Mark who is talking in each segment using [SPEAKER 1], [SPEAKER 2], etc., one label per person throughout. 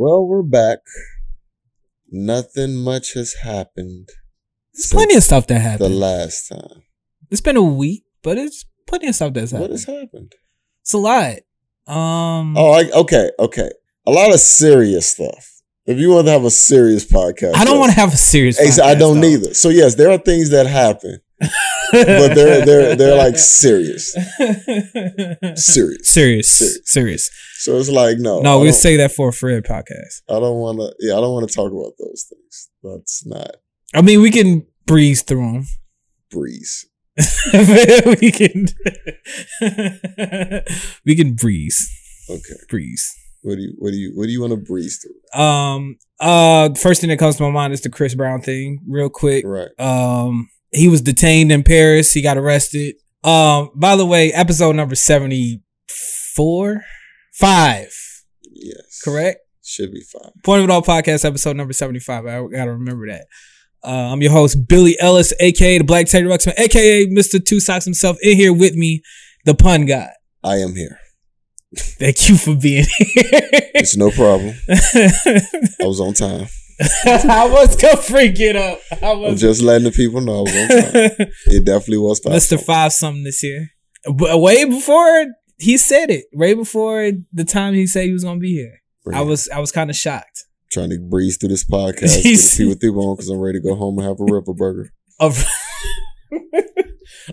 [SPEAKER 1] Well, we're back. Nothing much has happened.
[SPEAKER 2] There's plenty of stuff that happened.
[SPEAKER 1] The last time.
[SPEAKER 2] It's been a week, but it's plenty of stuff that's happened.
[SPEAKER 1] What has happened?
[SPEAKER 2] It's a lot. Um,
[SPEAKER 1] Oh, I, okay, okay. A lot of serious stuff. If you want to have a serious podcast,
[SPEAKER 2] I don't
[SPEAKER 1] yes.
[SPEAKER 2] want to have a serious.
[SPEAKER 1] Ex- I don't
[SPEAKER 2] though.
[SPEAKER 1] neither. So yes, there are things that happen, but they're they're they're like serious, serious.
[SPEAKER 2] serious,
[SPEAKER 1] Serious.
[SPEAKER 2] serious.
[SPEAKER 1] So it's like no,
[SPEAKER 2] No, we'll say that for a Fred podcast.
[SPEAKER 1] I don't want to. Yeah, I don't want to talk about those things. That's not
[SPEAKER 2] I mean, we can breeze through them.
[SPEAKER 1] breeze.
[SPEAKER 2] we can, we can breeze,
[SPEAKER 1] Okay,
[SPEAKER 2] breeze.
[SPEAKER 1] what do you what do you what do you want to breeze through?
[SPEAKER 2] Um, uh, first thing that comes to my mind is the Chris Brown thing. Real quick,
[SPEAKER 1] Right.
[SPEAKER 2] Um, he was detained in Paris. He got arrested. Um, by the way, episode number 74, five,
[SPEAKER 1] Yes.
[SPEAKER 2] correct?
[SPEAKER 1] Should be fine.
[SPEAKER 2] Point of It All podcast, episode number 75. I gotta remember that. Uh, I'm your host, Billy Ellis, aka the Black Teddy Ruxpin, aka Mr. Two Socks himself, in here with me, the pun guy.
[SPEAKER 1] I am here.
[SPEAKER 2] Thank you for being here.
[SPEAKER 1] It's no problem. I was on time.
[SPEAKER 2] I was gonna freak it up. I
[SPEAKER 1] I'm
[SPEAKER 2] was
[SPEAKER 1] just letting the people know I was on time. It definitely was five.
[SPEAKER 2] Mr. Five something this year. But way before he said it, right before the time he said he was gonna be here. I was I was kind of shocked.
[SPEAKER 1] trying to breeze through this podcast.
[SPEAKER 2] Jeez.
[SPEAKER 1] See what they want because I'm ready to go home and have a river burger.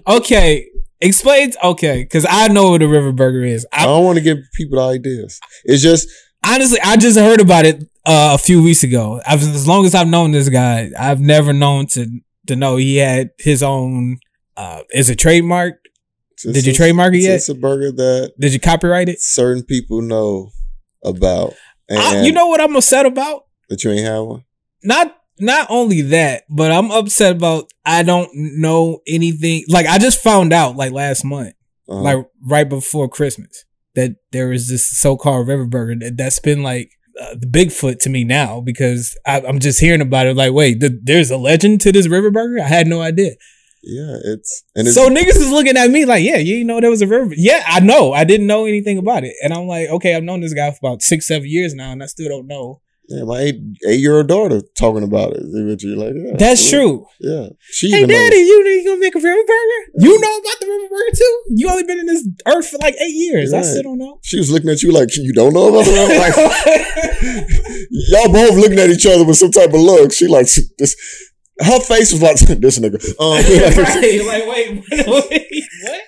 [SPEAKER 2] Okay, explain. Okay, because I know what a river burger is.
[SPEAKER 1] I
[SPEAKER 2] I,
[SPEAKER 1] don't want to give people ideas. It's just
[SPEAKER 2] honestly, I just heard about it uh, a few weeks ago. I've, as long as I've known this guy, I've never known to to know he had his own. Uh, is it trademark? Did you trademark it yet?
[SPEAKER 1] It's a burger that
[SPEAKER 2] Did you copyright it?
[SPEAKER 1] certain people know about, and
[SPEAKER 2] I, you know what I'm upset about?
[SPEAKER 1] that you ain't have one.
[SPEAKER 2] not not only that, but I'm upset about I don't know anything. Like I just found out like last month,
[SPEAKER 1] Uh-huh.
[SPEAKER 2] like right before Christmas, that there is this so-called river burger that, that's been like uh, the Bigfoot to me now because I, I'm just hearing about it. Like, wait, th- there's a legend to this river burger. I had no idea.
[SPEAKER 1] yeah, it's and it's
[SPEAKER 2] So niggas is looking at me like, yeah, you know there was a river. Yeah, I know. I didn't know anything about it, and I'm like, okay, I've known this guy for about six, seven years now, and I still don't know.
[SPEAKER 1] Yeah, my eight eight year old daughter talking about it. You're like, yeah,
[SPEAKER 2] That's true.
[SPEAKER 1] Yeah, she
[SPEAKER 2] Hey,
[SPEAKER 1] even knows.
[SPEAKER 2] daddy, you you gonna make a river burger? You know about the river burger too? You only been in this earth for like eight years. I
[SPEAKER 1] Right.
[SPEAKER 2] still don't know.
[SPEAKER 1] She was looking at you like you don't know about the river. Like, y'all both looking at each other with some type of look. She like this. Her face was like this nigga. Um,
[SPEAKER 2] right? Like, wait, wait, what?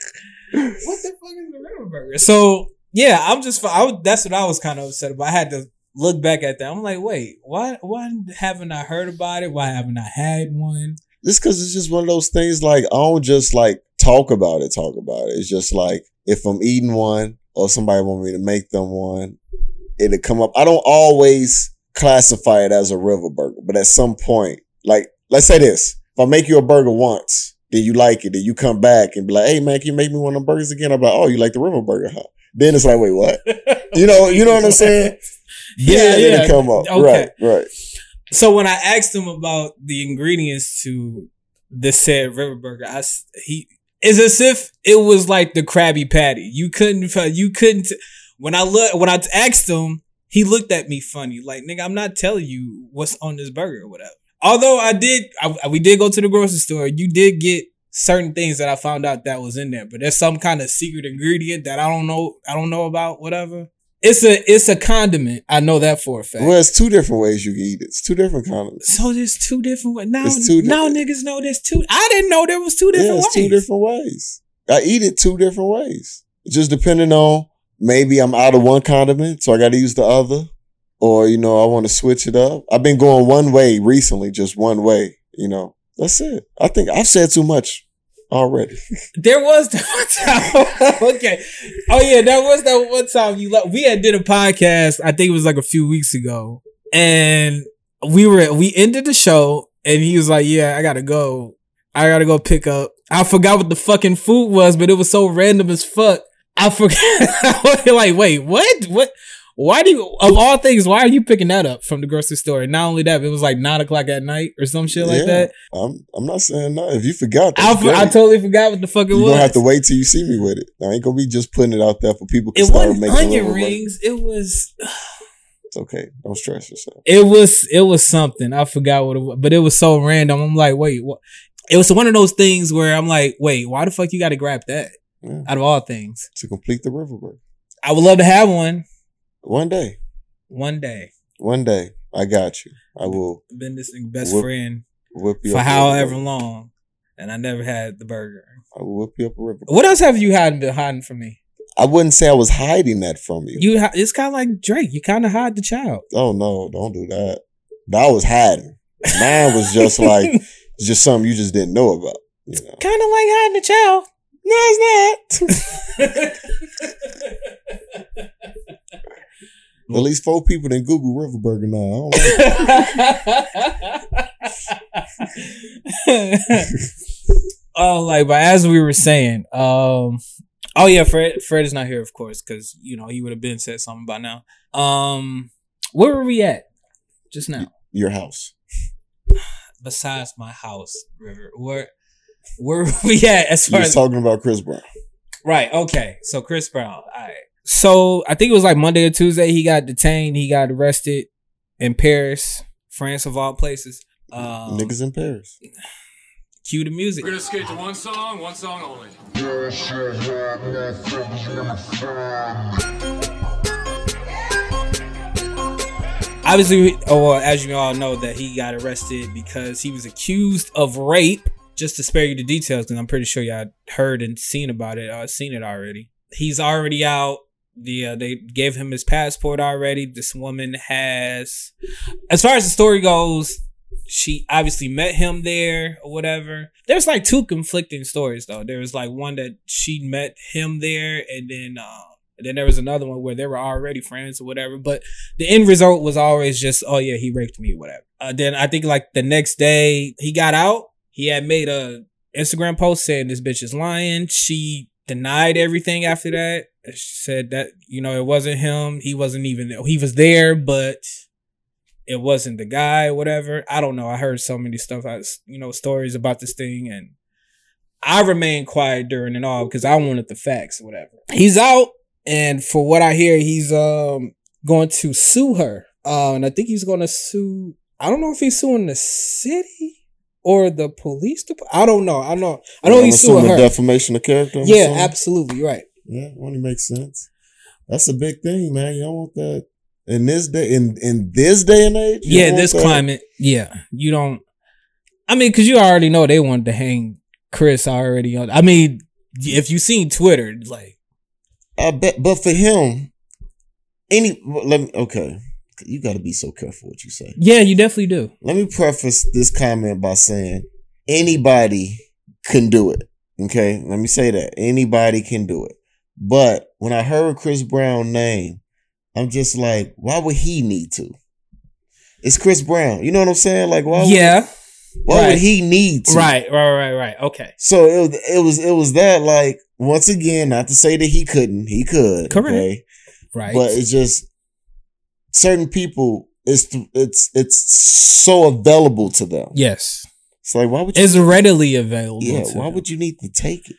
[SPEAKER 2] What the fuck is the river burger? So yeah, I'm just. I, that's what I was kind of upset about. I had to look back at that. I'm like, wait, why? Why haven't I heard about it? Why haven't I had one?
[SPEAKER 1] This because it's just one of those things. Like I don't just like talk about it. Talk about it. It's just like if I'm eating one or somebody want me to make them one, it'll come up. I don't always classify it as a river burger, but at some point, like let's say this: if I make you a burger once, then you like it, then you come back and be like, "Hey man, can you make me one of them burgers again?" I'm like, "Oh, you like the river burger, huh?" Then it's like, "Wait, what?" You know, you know what I'm saying?
[SPEAKER 2] Yeah, yeah.
[SPEAKER 1] it'll come up.
[SPEAKER 2] Okay.
[SPEAKER 1] Right, right.
[SPEAKER 2] So when I asked him about the ingredients to the said river burger, I s- he it's as if it was like the Krabby Patty. You couldn't you couldn't when I look when I asked him, he looked at me funny like nigga, I'm not telling you what's on this burger or whatever. Although I did, I, we did go to the grocery store. You did get certain things that I found out that was in there, but there's some kind of secret ingredient that I don't know. I don't know about. Whatever. It's a it's a condiment. I know that for a fact.
[SPEAKER 1] Well, it's two different ways you can eat it. It's two different condiments.
[SPEAKER 2] So there's two different ways. Now,
[SPEAKER 1] two
[SPEAKER 2] now niggas know there's two. I didn't know there was two
[SPEAKER 1] Yeah,
[SPEAKER 2] different
[SPEAKER 1] it's
[SPEAKER 2] ways.
[SPEAKER 1] two different ways. I eat it two different ways. Just depending on maybe I'm out of one condiment, so I got to use the other, or you know I want to switch it up. I've been going one way recently, just one way. You know, that's it. I think I've said too much already.
[SPEAKER 2] There was that one time. okay. Oh yeah, that was that one time you left. We had did a podcast. I think it was like a few weeks ago, and we were we ended the show, and he was like, "Yeah, I gotta go. I gotta go pick up." I forgot what the fucking food was, but it was so random as fuck. I forgot. like, wait, what? What? Why do you, of all things, why are you picking that up from the grocery store? And not only that, it was like nine o'clock at night or some shit like
[SPEAKER 1] Yeah.
[SPEAKER 2] that.
[SPEAKER 1] I'm I'm not saying no. If you forgot,
[SPEAKER 2] I, for- I totally forgot what the fuck it was.
[SPEAKER 1] You're
[SPEAKER 2] was.
[SPEAKER 1] gonna have to wait till you see me with it. I ain't gonna be just putting it out there for people to
[SPEAKER 2] It
[SPEAKER 1] start
[SPEAKER 2] wasn't
[SPEAKER 1] making
[SPEAKER 2] onion rings. It was
[SPEAKER 1] It's okay. Don't stress yourself.
[SPEAKER 2] It was it was something. I forgot what it was, but it was so random. I'm like, wait, what? It was one of those things where I'm like, wait, why the fuck you got to grab that?
[SPEAKER 1] Yeah.
[SPEAKER 2] Out of all things,
[SPEAKER 1] To complete the river.
[SPEAKER 2] I would love to have one
[SPEAKER 1] One day.
[SPEAKER 2] one day.
[SPEAKER 1] One day. I got you. I will
[SPEAKER 2] Been this best
[SPEAKER 1] Whoop
[SPEAKER 2] friend
[SPEAKER 1] whip you
[SPEAKER 2] for however
[SPEAKER 1] river
[SPEAKER 2] long, and I never had the burger.
[SPEAKER 1] I will whip you up a river.
[SPEAKER 2] What else have you hiding been hiding from me?
[SPEAKER 1] I wouldn't say I was hiding that from you.
[SPEAKER 2] You, it's kind of like Drake. You kind of hide the child.
[SPEAKER 1] Oh no, don't do that. That was hiding. Mine was just like just something you just didn't know about. You know.
[SPEAKER 2] kind of like hiding the child.
[SPEAKER 1] No, it's not. At least four people didn't Google River Burger now. Know.
[SPEAKER 2] oh, like, but as we were saying, um, oh yeah, Fred, Fred is not here, of course, because you know he would have been said something by now. Um, where were we at just now?
[SPEAKER 1] Your house.
[SPEAKER 2] Besides my house, River, where where were we at as far as
[SPEAKER 1] talking about Chris Brown.
[SPEAKER 2] right? Okay, so Chris Brown. All right. So I think it was like Monday or Tuesday. He got detained. He got arrested in Paris, France, of all places. Um,
[SPEAKER 1] Niggas in Paris.
[SPEAKER 2] cue the music.
[SPEAKER 3] We're gonna skate to one song, one song only.
[SPEAKER 2] obviously, oh, well, as you all know, that he got arrested because he was accused of rape. Just to spare you the details, because I'm pretty sure y'all heard and seen about it, uh, seen it already. He's already out. The uh, they gave him his passport already. This woman has, as far as the story goes, she obviously met him there or whatever. There's like two conflicting stories though. There was like one that she met him there, and then uh, and then there was another one where they were already friends or whatever. But the end result was always just, oh yeah, he raped me or whatever. Uh, then I think like the next day he got out, he had made a Instagram post saying this bitch is lying. She denied everything after that. She said that, you know, it wasn't him. He wasn't even, he was there, but it wasn't the guy, whatever. I don't know. I heard so many stuff, I, you know, stories about this thing and I remained quiet during it all because I wanted the facts, whatever. He's out. And for what I hear, he's um going to sue her. Uh, and I think he's going to sue. I don't know if he's suing the city or the police. Dep- I don't know. I know. I know
[SPEAKER 1] I'm
[SPEAKER 2] he's suing her.
[SPEAKER 1] defamation of character. I'm
[SPEAKER 2] yeah,
[SPEAKER 1] assuming.
[SPEAKER 2] absolutely right.
[SPEAKER 1] Yeah, only makes sense. That's a big thing, man. You don't want that in this day in in this day and age.
[SPEAKER 2] Yeah, this
[SPEAKER 1] that.
[SPEAKER 2] climate. Yeah, you don't. I mean, because you already know they wanted to hang Chris already. On, I mean, if you seen Twitter, like
[SPEAKER 1] I bet, but for him, any let me okay. You got to be so careful what you say.
[SPEAKER 2] yeah, you definitely do.
[SPEAKER 1] Let me preface this comment by saying anybody can do it. Okay, let me say that anybody can do it. But when I heard Chris Brown name, I'm just like, why would he need to? It's Chris Brown. You know what I'm saying? Like, why?
[SPEAKER 2] yeah,
[SPEAKER 1] Would, why
[SPEAKER 2] right.
[SPEAKER 1] would he need to?
[SPEAKER 2] right, right, right, right. Okay,
[SPEAKER 1] So it was, it was it was that like once again, not to say that he couldn't, he could.
[SPEAKER 2] Correct.
[SPEAKER 1] Okay?
[SPEAKER 2] right.
[SPEAKER 1] But it's just certain people. It's it's it's so available to them.
[SPEAKER 2] yes,
[SPEAKER 1] It's like why would you?
[SPEAKER 2] it's readily available.
[SPEAKER 1] yeah. Why
[SPEAKER 2] them.
[SPEAKER 1] would you need to take it?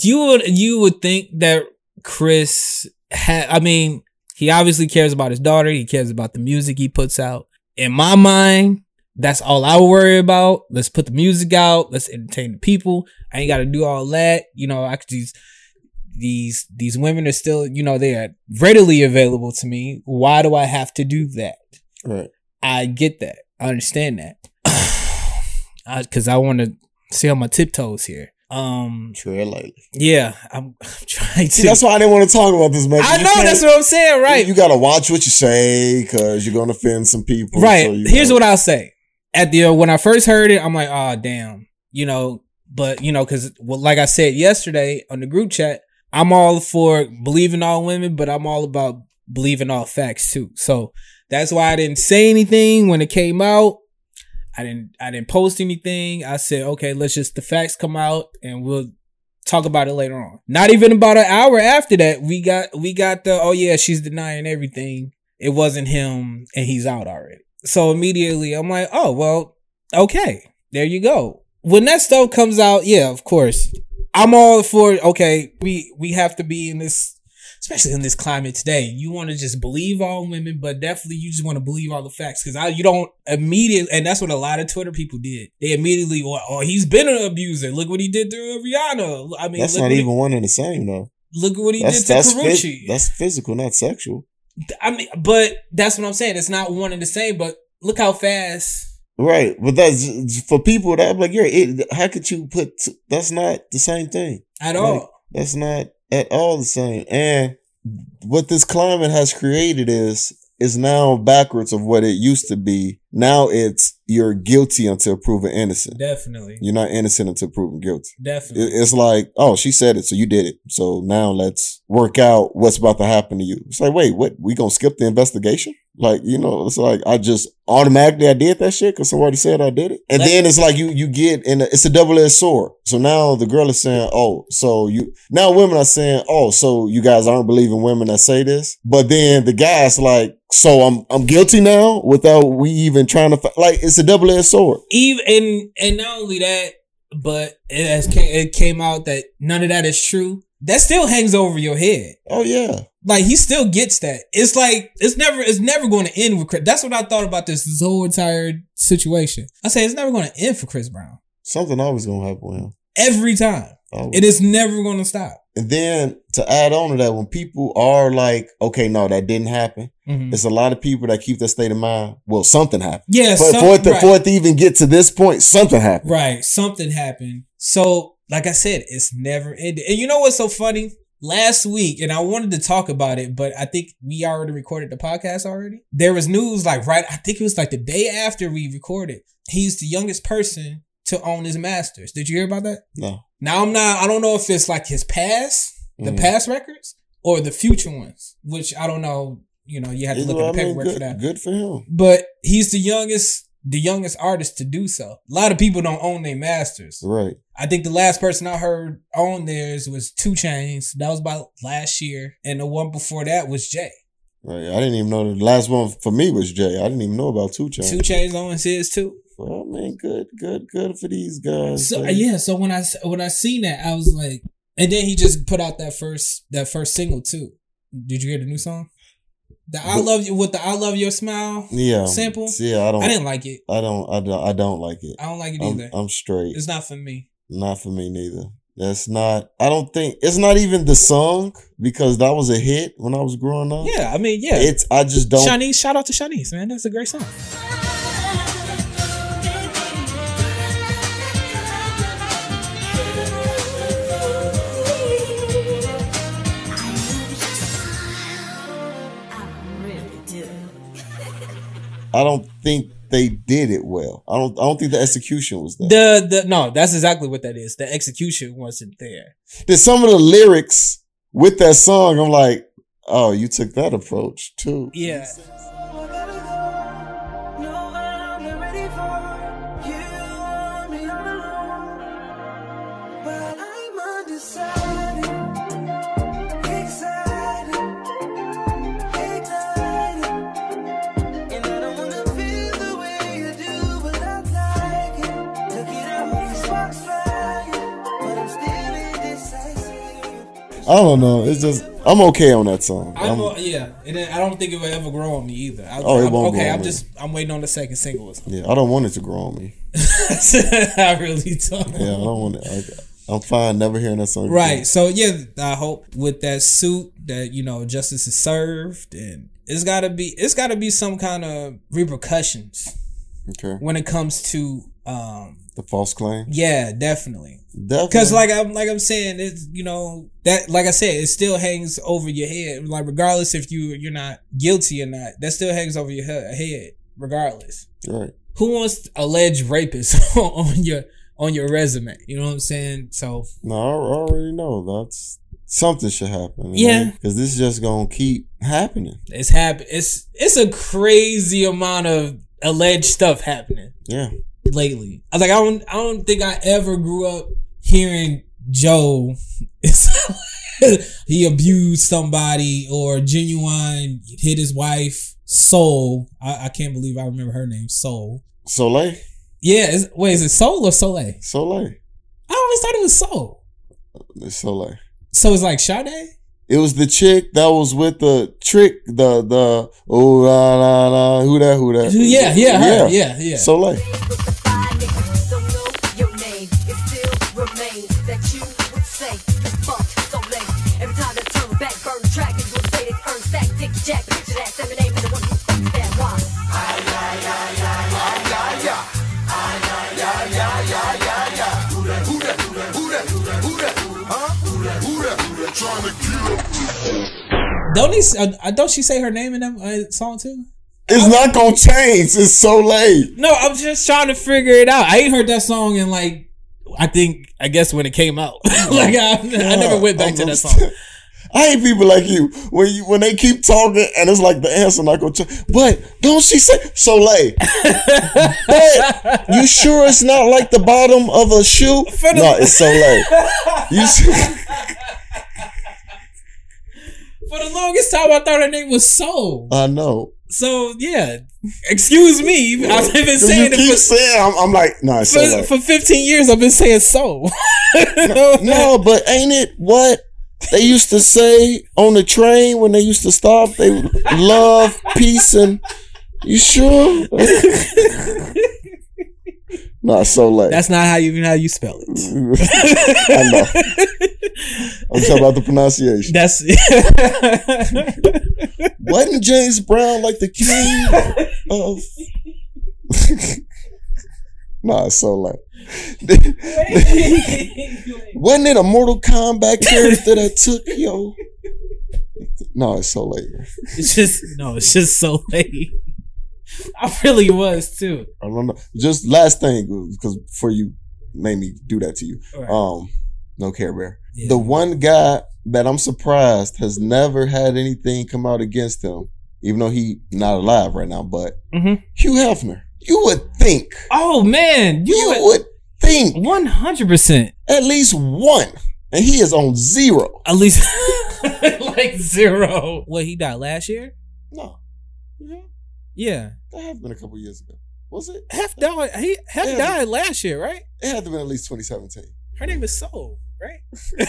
[SPEAKER 2] you would you would think that Chris had I mean, he obviously cares about his daughter, he cares about the music he puts out. In my mind, that's all I worry about. Let's put the music out, let's entertain the people. I ain't gotta do all that. You know, I could these these these women are still, you know, they are readily available to me. Why do I have to do that?
[SPEAKER 1] Right.
[SPEAKER 2] I get that. I understand that. Because I want to stay on my tiptoes here. Um,
[SPEAKER 1] Tread lightly.
[SPEAKER 2] yeah, I'm, I'm trying
[SPEAKER 1] See,
[SPEAKER 2] to.
[SPEAKER 1] that's why I didn't want to talk about this, man.
[SPEAKER 2] I
[SPEAKER 1] You
[SPEAKER 2] know that's what I'm saying, right?
[SPEAKER 1] You got to watch what you say because you're gonna offend some people.
[SPEAKER 2] right.
[SPEAKER 1] so
[SPEAKER 2] Here's
[SPEAKER 1] know.
[SPEAKER 2] what I'll say. At the when I first heard it, I'm like, oh damn, you know. But you know, because well, like I said yesterday on the group chat, I'm all for believing all women, but I'm all about believing all facts too. So that's why I didn't say anything when it came out. I didn't I didn't post anything. I said, okay, let's just the facts come out and we'll talk about it later on. Not even about an hour after that, we got we got the oh yeah, she's denying everything. It wasn't him and he's out already. So immediately I'm like, oh well, okay, there you go. When that stuff comes out, yeah, of course. I'm all for okay, we we have to be in this especially in this climate today, you want to just believe all women, but definitely you just want to believe all the facts because you don't immediately, and that's what a lot of Twitter people did. They immediately, well, oh, he's been an abuser. Look what he did to Rihanna. I mean,
[SPEAKER 1] That's
[SPEAKER 2] look
[SPEAKER 1] not
[SPEAKER 2] what he-
[SPEAKER 1] even one and the same though.
[SPEAKER 2] look at what he
[SPEAKER 1] That's
[SPEAKER 2] did to
[SPEAKER 1] that's
[SPEAKER 2] Karrueche.
[SPEAKER 1] phys- that's physical, not sexual.
[SPEAKER 2] I mean, but that's what I'm saying. It's not one and the same. But look how fast.
[SPEAKER 1] Right, but that's for people that I'm like, you're it, how could you put? That's not the same thing.
[SPEAKER 2] At all.
[SPEAKER 1] That's not at all the same. And what this climate has created is is now backwards of what it used to be. Now it's you're guilty until proven innocent.
[SPEAKER 2] Definitely.
[SPEAKER 1] You're not innocent until proven guilty.
[SPEAKER 2] Definitely.
[SPEAKER 1] It's like, oh, she said it, so you did it. So now let's work out what's about to happen to you. It's like, wait, what? We gonna skip the investigation? Like, you know, it's like I just automatically I did that shit because somebody said I did it, and then it's like you you get in. A, it's a double edged sword. So now the girl is saying, oh, so you now women are saying, oh, so you guys aren't believing women that say this, but then the guy's like, so I'm I'm guilty now without we even trying to like it's a double edged sword.
[SPEAKER 2] even and and not only that, but it has it came out that none of that is true. That still hangs over your head.
[SPEAKER 1] Oh yeah,
[SPEAKER 2] Like he still gets that. It's like it's never it's never going to end with Chris. That's what I thought about this, this whole entire situation. I say it's never going to end for Chris Brown.
[SPEAKER 1] something always gonna happen with him.
[SPEAKER 2] Every time.
[SPEAKER 1] Always.
[SPEAKER 2] It is never going to stop.
[SPEAKER 1] And then to add on to that, when people are like, okay, no, that didn't happen,
[SPEAKER 2] Mhm.
[SPEAKER 1] it's a lot of people that keep that state of mind. Well, something happened.
[SPEAKER 2] Yeah,
[SPEAKER 1] But for it, to,
[SPEAKER 2] right.
[SPEAKER 1] for it to even get to this point, something happened.
[SPEAKER 2] Right. Something happened. So, like I said, it's never ended. And you know what's so funny? Last week, and I wanted to talk about it, but I think we already recorded the podcast already. There was news like right, I think it was like the day after we recorded. He's the youngest person to own his masters. Did you hear about that?
[SPEAKER 1] No.
[SPEAKER 2] Now I'm not I don't know if it's like his past, the
[SPEAKER 1] Mhm.
[SPEAKER 2] past records, or the future ones, which I don't know. You know, you have to
[SPEAKER 1] Either
[SPEAKER 2] look at the
[SPEAKER 1] I mean,
[SPEAKER 2] paperwork
[SPEAKER 1] good,
[SPEAKER 2] for that
[SPEAKER 1] good for him.
[SPEAKER 2] but he's the youngest the youngest artist to do so. A lot of people don't own their masters.
[SPEAKER 1] Right.
[SPEAKER 2] I think the last person I heard own theirs was Two Chainz. That was about last year, and the one before that was Jay.
[SPEAKER 1] Right. I didn't even know the last one for me was Jay. I didn't even know about Two Chainz.
[SPEAKER 2] Two Chainz owns his too.
[SPEAKER 1] Well, man, good, good, good for these guys.
[SPEAKER 2] So
[SPEAKER 1] man.
[SPEAKER 2] yeah, so when I when I seen that, I was like, and then he just put out that first that first single too. Did you hear the new song? The I
[SPEAKER 1] The-
[SPEAKER 2] love you with the I love your smile.
[SPEAKER 1] Yeah.
[SPEAKER 2] Simple.
[SPEAKER 1] Yeah, I don't.
[SPEAKER 2] I didn't like it.
[SPEAKER 1] I don't. I don't. I don't like it.
[SPEAKER 2] I don't like it
[SPEAKER 1] I'm,
[SPEAKER 2] either.
[SPEAKER 1] I'm straight.
[SPEAKER 2] it's not for me.
[SPEAKER 1] Not for me neither. That's not. I don't think it's not even the song because that was a hit when I was growing up.
[SPEAKER 2] Yeah, I mean, yeah.
[SPEAKER 1] It's. I just don't.
[SPEAKER 2] Shanice, shout out to Shanice, man. That's a great song.
[SPEAKER 1] I don't think they did it well. I don't. I don't think the execution was there.
[SPEAKER 2] The the no, that's exactly what that is. The execution wasn't there.
[SPEAKER 1] There's some of the lyrics with that song. I'm like, oh, you took that approach too.
[SPEAKER 2] Yeah.
[SPEAKER 1] I don't know. It's just I'm okay on that song.
[SPEAKER 2] I'm,
[SPEAKER 1] I'm-
[SPEAKER 2] yeah, and then I don't think it will ever grow on me either. I,
[SPEAKER 1] Oh, it
[SPEAKER 2] I'm,
[SPEAKER 1] won't
[SPEAKER 2] okay,
[SPEAKER 1] grow on
[SPEAKER 2] I'm
[SPEAKER 1] me.
[SPEAKER 2] just I'm waiting on the second single. or something.
[SPEAKER 1] yeah, I don't want it to grow on me.
[SPEAKER 2] I really don't.
[SPEAKER 1] Yeah, I don't want it. Like, I'm fine never hearing that song. again.
[SPEAKER 2] Right. So yeah, I hope with that suit that you know justice is served, and it's got to be it's got to be some kind of repercussions
[SPEAKER 1] Okay.
[SPEAKER 2] when it comes to um
[SPEAKER 1] The false claim.
[SPEAKER 2] yeah definitely
[SPEAKER 1] Definitely.
[SPEAKER 2] because like I'm like I'm saying it's you know that like I said it still hangs over your head like regardless if you you're not guilty or not that still hangs over your he- head regardless
[SPEAKER 1] right.
[SPEAKER 2] who wants alleged rapists on your on your resume you know what I'm saying so
[SPEAKER 1] No, I already know that's something should happen.
[SPEAKER 2] Yeah.
[SPEAKER 1] Because this is just gonna keep happening.
[SPEAKER 2] it's happen it's it's a crazy amount of alleged stuff happening
[SPEAKER 1] Yeah.
[SPEAKER 2] Lately. I was like, I don't, I don't think I ever grew up hearing Joe. he abused somebody or genuine hit his wife. Soul. I, I can't believe I remember her name. Soul.
[SPEAKER 1] Soleil.
[SPEAKER 2] Yeah. Is, wait, is it Soul or Soleil?
[SPEAKER 1] Soleil.
[SPEAKER 2] I always thought it was Soul.
[SPEAKER 1] Uh, it's Soleil.
[SPEAKER 2] So it's like Sade.
[SPEAKER 1] It was the chick that was with the trick, the the oh la la la who that who that
[SPEAKER 2] Yeah, yeah, her, yeah, yeah.
[SPEAKER 1] Soleil.
[SPEAKER 4] Don't
[SPEAKER 2] he? Uh, don't she say her name in that uh, song too?
[SPEAKER 1] It's not gonna change. It's so late.
[SPEAKER 2] No, I'm just trying to figure it out. I ain't heard that song in like, I think, I guess when it came out. like I, I never went back to that song.
[SPEAKER 1] I hate people like you when you when they keep talking and it's like the answer not gonna change. But don't she say Soleil? but you sure it's not like the bottom of a shoe? no, it's Soleil. You see-
[SPEAKER 2] For the longest time, I thought her name was Soul.
[SPEAKER 1] I know.
[SPEAKER 2] So yeah, excuse me. I've been
[SPEAKER 1] 'Cause you
[SPEAKER 2] saying
[SPEAKER 1] keep
[SPEAKER 2] it for,
[SPEAKER 1] saying I'm, I'm like, no, it's
[SPEAKER 2] for, for 15 years. I've been saying Soul.
[SPEAKER 1] No, but ain't it what they used to say on the train when they used to stop? They love, peace, and you sure? Not so late.
[SPEAKER 2] That's not how you even how you spell it.
[SPEAKER 1] I know. I'm talking about the pronunciation.
[SPEAKER 2] That's it.
[SPEAKER 1] Wasn't James Brown like the king of? nah, it's so late. Wasn't it a Mortal Kombat character that took yo? No, it's so late.
[SPEAKER 2] it's just no. It's just so late. I really was too.
[SPEAKER 1] I don't know. Just last thing, because before you made me do that to you,
[SPEAKER 2] right.
[SPEAKER 1] um, no Care Bear.
[SPEAKER 2] Yeah.
[SPEAKER 1] The one guy that I'm surprised has never had anything come out against him, even though he not alive right now. But
[SPEAKER 2] Mhm.
[SPEAKER 1] Hugh Hefner, you would think,
[SPEAKER 2] Oh man,
[SPEAKER 1] you,
[SPEAKER 2] you
[SPEAKER 1] would think
[SPEAKER 2] one hundred percent.
[SPEAKER 1] at least one, and he is on zero.
[SPEAKER 2] At least like zero. What he died last year?
[SPEAKER 1] No, yeah,
[SPEAKER 2] Yeah,
[SPEAKER 1] that had been a couple years ago. Was it?
[SPEAKER 2] Hef died. He Hef
[SPEAKER 1] Yeah.
[SPEAKER 2] died last year, right?
[SPEAKER 1] It had to been at least 2017.
[SPEAKER 2] Her name is Soul, right?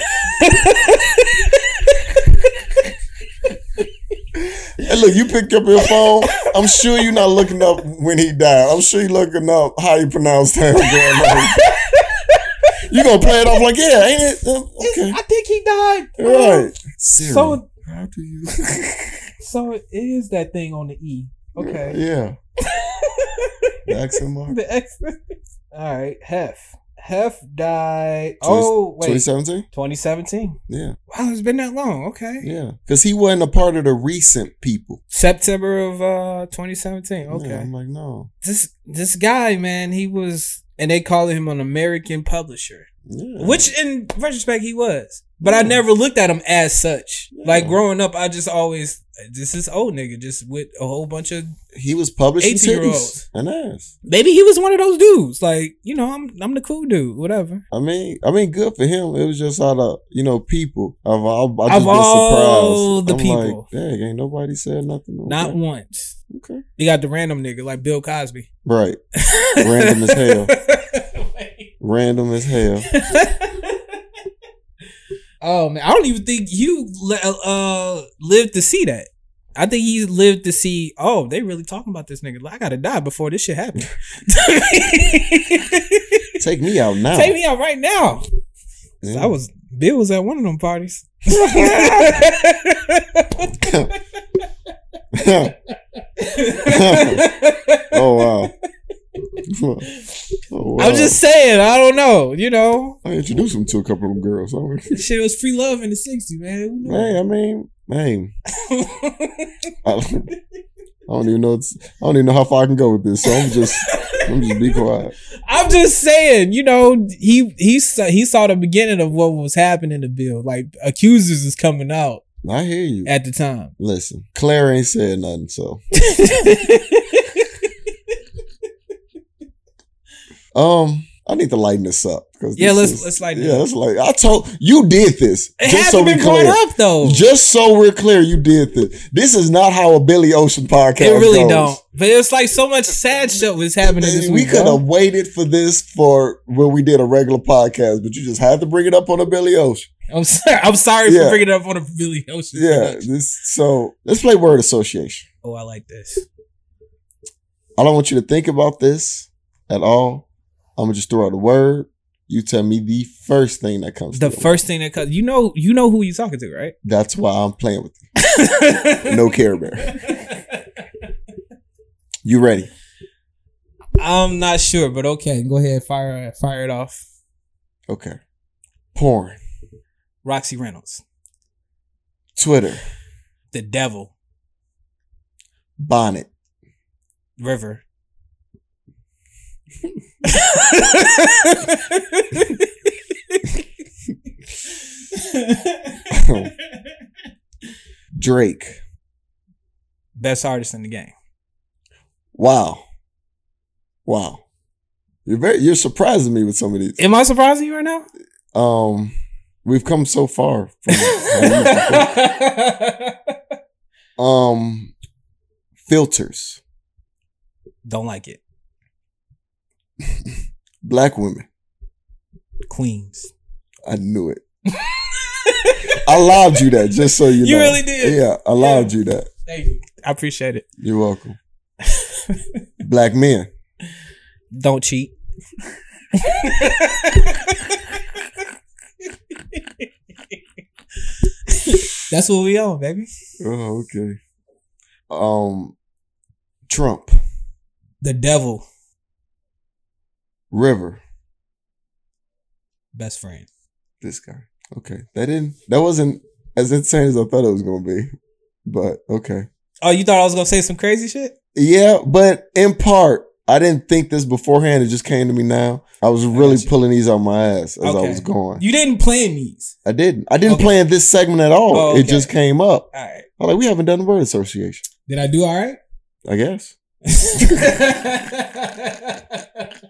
[SPEAKER 1] Hey, look, you picked up your phone. I'm sure you're not looking up when he died. I'm sure you're looking up how you pronounce his grandmother. you gonna play it off like, yeah, ain't it? Uh, okay,
[SPEAKER 2] I think he died.
[SPEAKER 1] right. Siri,
[SPEAKER 2] So
[SPEAKER 1] how do you?
[SPEAKER 2] so it is that thing on the E. Okay.
[SPEAKER 1] yeah. The accent mark.
[SPEAKER 2] The X. All right, Hef. Hef died. Oh wait,
[SPEAKER 1] 2017.
[SPEAKER 2] 2017.
[SPEAKER 1] Yeah,
[SPEAKER 2] Wow, it's been that long. Okay.
[SPEAKER 1] yeah. Because he wasn't a part of the recent people.
[SPEAKER 2] September of uh 2017.
[SPEAKER 1] Yeah,
[SPEAKER 2] Okay.
[SPEAKER 1] I'm like, no.
[SPEAKER 2] This this guy, man, he was and they call him an American publisher.
[SPEAKER 1] Yeah.
[SPEAKER 2] Which in retrospect he was. But I never looked at him as such. Like growing up, I just always this is old nigga just with a whole bunch of
[SPEAKER 1] he was publishing
[SPEAKER 2] 18-year-olds.
[SPEAKER 1] titties and ass.
[SPEAKER 2] maybe he was one of those dudes. Like, you know, I'm I'm the cool dude, whatever.
[SPEAKER 1] I mean, I mean, good for him. It was just out of you know people. I've, I've, I just
[SPEAKER 2] Of
[SPEAKER 1] been
[SPEAKER 2] all
[SPEAKER 1] surprised.
[SPEAKER 2] the
[SPEAKER 1] I'm
[SPEAKER 2] people.
[SPEAKER 1] like, dang, ain't nobody said nothing. Okay.
[SPEAKER 2] Not once.
[SPEAKER 1] okay,
[SPEAKER 2] You got the random nigga like Bill Cosby.
[SPEAKER 1] right? Random as hell. Random as hell.
[SPEAKER 2] oh man, I don't even think you le- uh lived to see that. I think he lived to see. Oh, they really talking about this nigga. I gotta die before this shit happens.
[SPEAKER 1] Take me out now.
[SPEAKER 2] Take me out right now.
[SPEAKER 1] Yeah.
[SPEAKER 2] I was Bill was at one of them parties.
[SPEAKER 1] oh wow. Oh, wow.
[SPEAKER 2] I'm just saying. I don't know. You know,
[SPEAKER 1] I introduced him to a couple of them girls. I mean,
[SPEAKER 2] shit was free love in the '60s, man.
[SPEAKER 1] Hey, I mean, hey, I don't, I don't even know. It's, I don't even know how far I can go with this. So I'm just, I'm just be quiet.
[SPEAKER 2] I'm just saying, you know, he he saw, he saw the beginning of what was happening to Bill. Like accusers is coming out
[SPEAKER 1] I hear you.
[SPEAKER 2] at the time.
[SPEAKER 1] Listen, Claire ain't said nothing, so um, I need to lighten this up because
[SPEAKER 2] Yeah, let's- let's lighten it
[SPEAKER 1] Yeah, let's like I told you did this.
[SPEAKER 2] It
[SPEAKER 1] just
[SPEAKER 2] hasn't
[SPEAKER 1] so
[SPEAKER 2] been
[SPEAKER 1] we
[SPEAKER 2] brought
[SPEAKER 1] clear.
[SPEAKER 2] up though.
[SPEAKER 1] Just so we're clear, you did this. This is not how a Billy Ocean podcast.
[SPEAKER 2] it really
[SPEAKER 1] goes.
[SPEAKER 2] don't. But it's like so much sad shit was happening this
[SPEAKER 1] we could have waited for this for when we did a regular podcast, but you just had to bring it up on a Billy Ocean.
[SPEAKER 2] I'm sorry. I'm sorry
[SPEAKER 1] Yeah.
[SPEAKER 2] for bringing it up on a Billy Ocean.
[SPEAKER 1] Yeah. This. So let's play word association.
[SPEAKER 2] Oh, I like this.
[SPEAKER 1] I don't want you to think about this at all. I'm gonna just throw out a word. You tell me the first thing that comes.
[SPEAKER 2] The first thing that comes, you know, you know who you talking to, right?
[SPEAKER 1] That's why I'm playing with you. No Care Bear. You ready?
[SPEAKER 2] I'm not sure, but okay, go ahead, fire, fire it off.
[SPEAKER 1] Okay. Porn.
[SPEAKER 2] Roxy Reynolds,
[SPEAKER 1] Twitter.
[SPEAKER 2] the devil,
[SPEAKER 1] Bonnet.
[SPEAKER 2] River.
[SPEAKER 1] Drake.
[SPEAKER 2] Best artist in the game.
[SPEAKER 1] Wow. Wow. You're very you're surprising me with some of these.
[SPEAKER 2] Am I surprising you right now?
[SPEAKER 1] Um we've come so far from um filters.
[SPEAKER 2] Don't like it.
[SPEAKER 1] Black women.
[SPEAKER 2] Queens.
[SPEAKER 1] I knew it. I allowed you that just so you know.
[SPEAKER 2] You really did?
[SPEAKER 1] Yeah, I allowed you that.
[SPEAKER 2] Thank you. I appreciate it.
[SPEAKER 1] You're welcome. Black men.
[SPEAKER 2] Don't cheat. That's what we on, baby.
[SPEAKER 1] Oh, okay. Um Trump.
[SPEAKER 2] The devil,
[SPEAKER 1] River.
[SPEAKER 2] best friend.
[SPEAKER 1] This guy. Okay. That didn't that wasn't as insane as I thought it was gonna be. But okay.
[SPEAKER 2] Oh, you thought I was gonna say some crazy shit?
[SPEAKER 1] Yeah, but in part, I didn't think this beforehand. It just came to me now. I was really
[SPEAKER 2] you.
[SPEAKER 1] pulling these on my ass as I was going.
[SPEAKER 2] You didn't plan these.
[SPEAKER 1] I didn't. I didn't
[SPEAKER 2] Okay.
[SPEAKER 1] plan this segment at all.
[SPEAKER 2] Oh,
[SPEAKER 1] It just came up.
[SPEAKER 2] All right.
[SPEAKER 1] I'm like, we haven't done the word association.
[SPEAKER 2] Did I do all right?
[SPEAKER 1] I guess.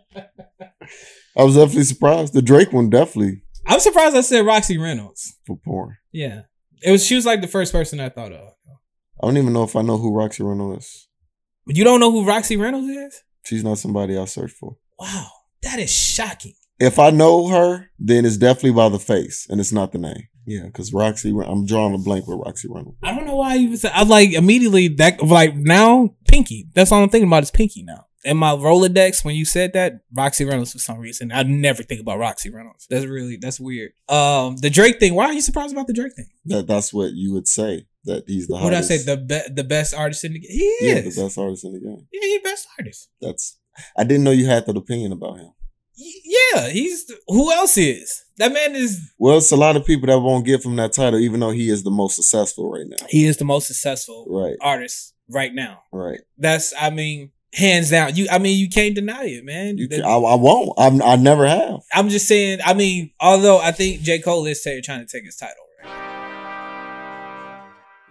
[SPEAKER 1] I was definitely surprised. The Drake one definitely
[SPEAKER 2] I'm surprised I said Roxy Reynolds.
[SPEAKER 1] for porn.
[SPEAKER 2] Yeah. It was she was like the first person I thought of.
[SPEAKER 1] I don't even know if I know who Roxy Reynolds is.
[SPEAKER 2] But you don't know who Roxy Reynolds is?
[SPEAKER 1] She's not somebody I search for.
[SPEAKER 2] Wow. That is shocking.
[SPEAKER 1] If I know her, then it's definitely by the face and it's not the name. Yeah, because Roxy, I'm drawing a blank with Roxy Reynolds.
[SPEAKER 2] I don't know why you was I like immediately that like now Pinky. That's all I'm thinking about is Pinky now. In my Rolodex, when you said that, Roxy Reynolds for some reason. I never think about Roxy Reynolds. That's really that's weird. Um the Drake thing, why are you surprised about the Drake thing?
[SPEAKER 1] That that's what you would say that he's the
[SPEAKER 2] What did I say? The be- the best artist in the game. He
[SPEAKER 1] yeah,
[SPEAKER 2] is.
[SPEAKER 1] the best artist in the game.
[SPEAKER 2] Yeah, he's the best artist.
[SPEAKER 1] That's I didn't know you had that opinion about him.
[SPEAKER 2] Yeah, he's who else is? That man is
[SPEAKER 1] Well, it's a lot of people that won't give him that title, even though he is the most successful right now.
[SPEAKER 2] he is the most successful
[SPEAKER 1] Right,
[SPEAKER 2] artist right now.
[SPEAKER 1] right.
[SPEAKER 2] That's I mean, hands down. You I mean you can't deny it, man.
[SPEAKER 1] You
[SPEAKER 2] That-
[SPEAKER 1] can, I, I won't. I'm, I never have.
[SPEAKER 2] I'm just saying, I mean, although I think J. Cole is t- trying to take his title, right?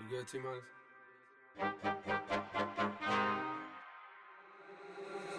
[SPEAKER 3] You good, T minus?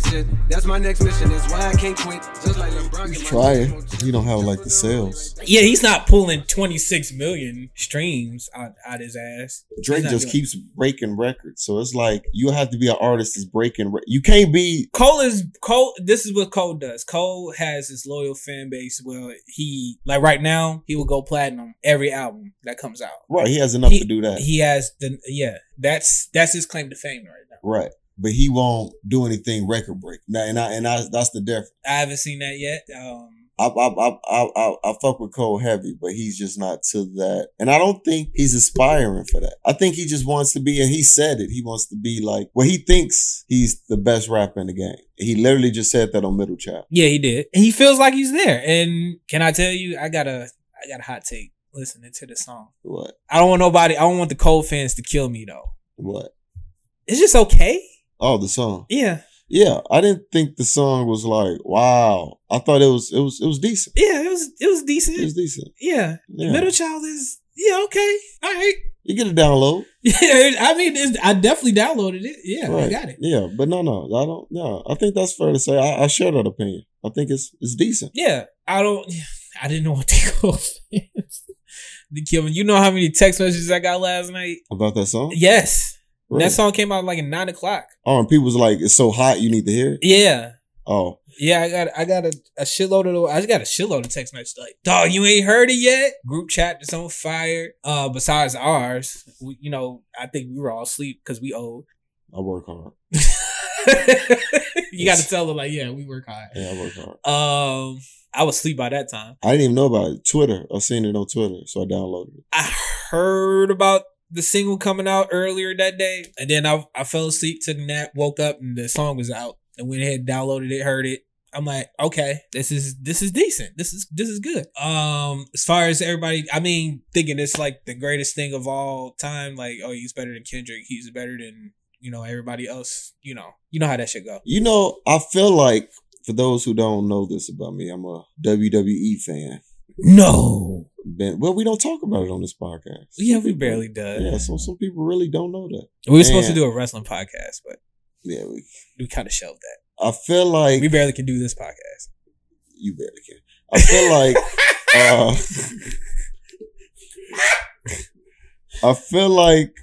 [SPEAKER 5] can't? That's my next mission, that's why I can't quit. Just like LeBron.
[SPEAKER 1] He's trying. He don't have like the sales.
[SPEAKER 2] Yeah, he's not pulling 26 million streams out, out his ass.
[SPEAKER 1] Drake just
[SPEAKER 2] doing-
[SPEAKER 1] keeps breaking records, so it's like you have to be an artist that's breaking. Re- you can't be
[SPEAKER 2] Cole is Cole. This is what Cole does. Cole has his loyal fan base. Well, he like right now he will go platinum every album that comes out.
[SPEAKER 1] right. He has enough
[SPEAKER 2] he,
[SPEAKER 1] to do that.
[SPEAKER 2] He has the yeah. That's that's his claim to fame right now.
[SPEAKER 1] right, but he won't do anything record break. Now, and I and I that's the difference.
[SPEAKER 2] I haven't seen that yet. Um,
[SPEAKER 1] I I, I I I I fuck with Cole heavy, but he's just not to that. And I don't think he's aspiring for that. I think he just wants to be, and he said it. He wants to be like, well, he thinks he's the best rapper in the game. He literally just said that on Middle Child.
[SPEAKER 2] yeah, he did. And he feels like he's there. And can I tell you, I got a I got a hot take listening to the song.
[SPEAKER 1] What?
[SPEAKER 2] I don't want nobody. I don't want the Cole fans to kill me though.
[SPEAKER 1] What?
[SPEAKER 2] It's just okay.
[SPEAKER 1] Oh, the song.
[SPEAKER 2] Yeah.
[SPEAKER 1] Yeah, I didn't think the song was like wow. I thought it was it was it was decent.
[SPEAKER 2] Yeah, it was it was decent.
[SPEAKER 1] It was decent.
[SPEAKER 2] yeah.
[SPEAKER 1] Yeah.
[SPEAKER 2] Middle Child is yeah okay all right.
[SPEAKER 1] You get a download.
[SPEAKER 2] Yeah, I mean, it's, I definitely downloaded it. Yeah, I got it.
[SPEAKER 1] Yeah, but no, no, I don't. No, I think that's fair to say. I, I share that opinion. I think it's it's decent.
[SPEAKER 2] Yeah, I don't. I didn't know what they called. the Kevin, you know how many text messages I got last night?
[SPEAKER 1] About that song.
[SPEAKER 2] Yes,
[SPEAKER 1] Really?
[SPEAKER 2] that song came out like at nine o'clock.
[SPEAKER 1] Oh, and people was like, "It's so hot, you need to hear it."
[SPEAKER 2] Yeah,
[SPEAKER 1] Oh,
[SPEAKER 2] yeah. I got I got a, a shitload of I just got a shitload of text messages like, "Dog, you ain't heard it yet." Group chat is on fire. Uh, besides ours, we, you know, I think we were all asleep because we old.
[SPEAKER 1] I work hard.
[SPEAKER 2] you got to tell them like, yeah, we work hard.
[SPEAKER 1] Yeah, I work hard.
[SPEAKER 2] Um, I was asleep by that time.
[SPEAKER 1] I didn't even know about it. Twitter. I seen it on Twitter, so I downloaded it.
[SPEAKER 2] I heard about the single coming out earlier that day, and then I I fell asleep, took a nap, woke up, and the song was out. And went ahead, downloaded it, heard it. I'm like, okay, this is this is decent. This is this is good. Um, as far as everybody, I mean, thinking it's like the greatest thing of all time. Like, oh, he's better than Kendrick. He's better than you know everybody else. You know, you know how that shit go.
[SPEAKER 1] You know, I feel like for those who don't know this about me, I'm a WWE fan.
[SPEAKER 2] No,
[SPEAKER 1] Been, well, we don't talk about it on this podcast.
[SPEAKER 2] yeah, we barely do.
[SPEAKER 1] Yeah, so some people really don't know that.
[SPEAKER 2] We were supposed to do a wrestling podcast, but
[SPEAKER 1] Yeah, we,
[SPEAKER 2] we kind of shelved that.
[SPEAKER 1] I feel like
[SPEAKER 2] We barely can do this podcast.
[SPEAKER 1] you barely can. I feel like uh, I feel like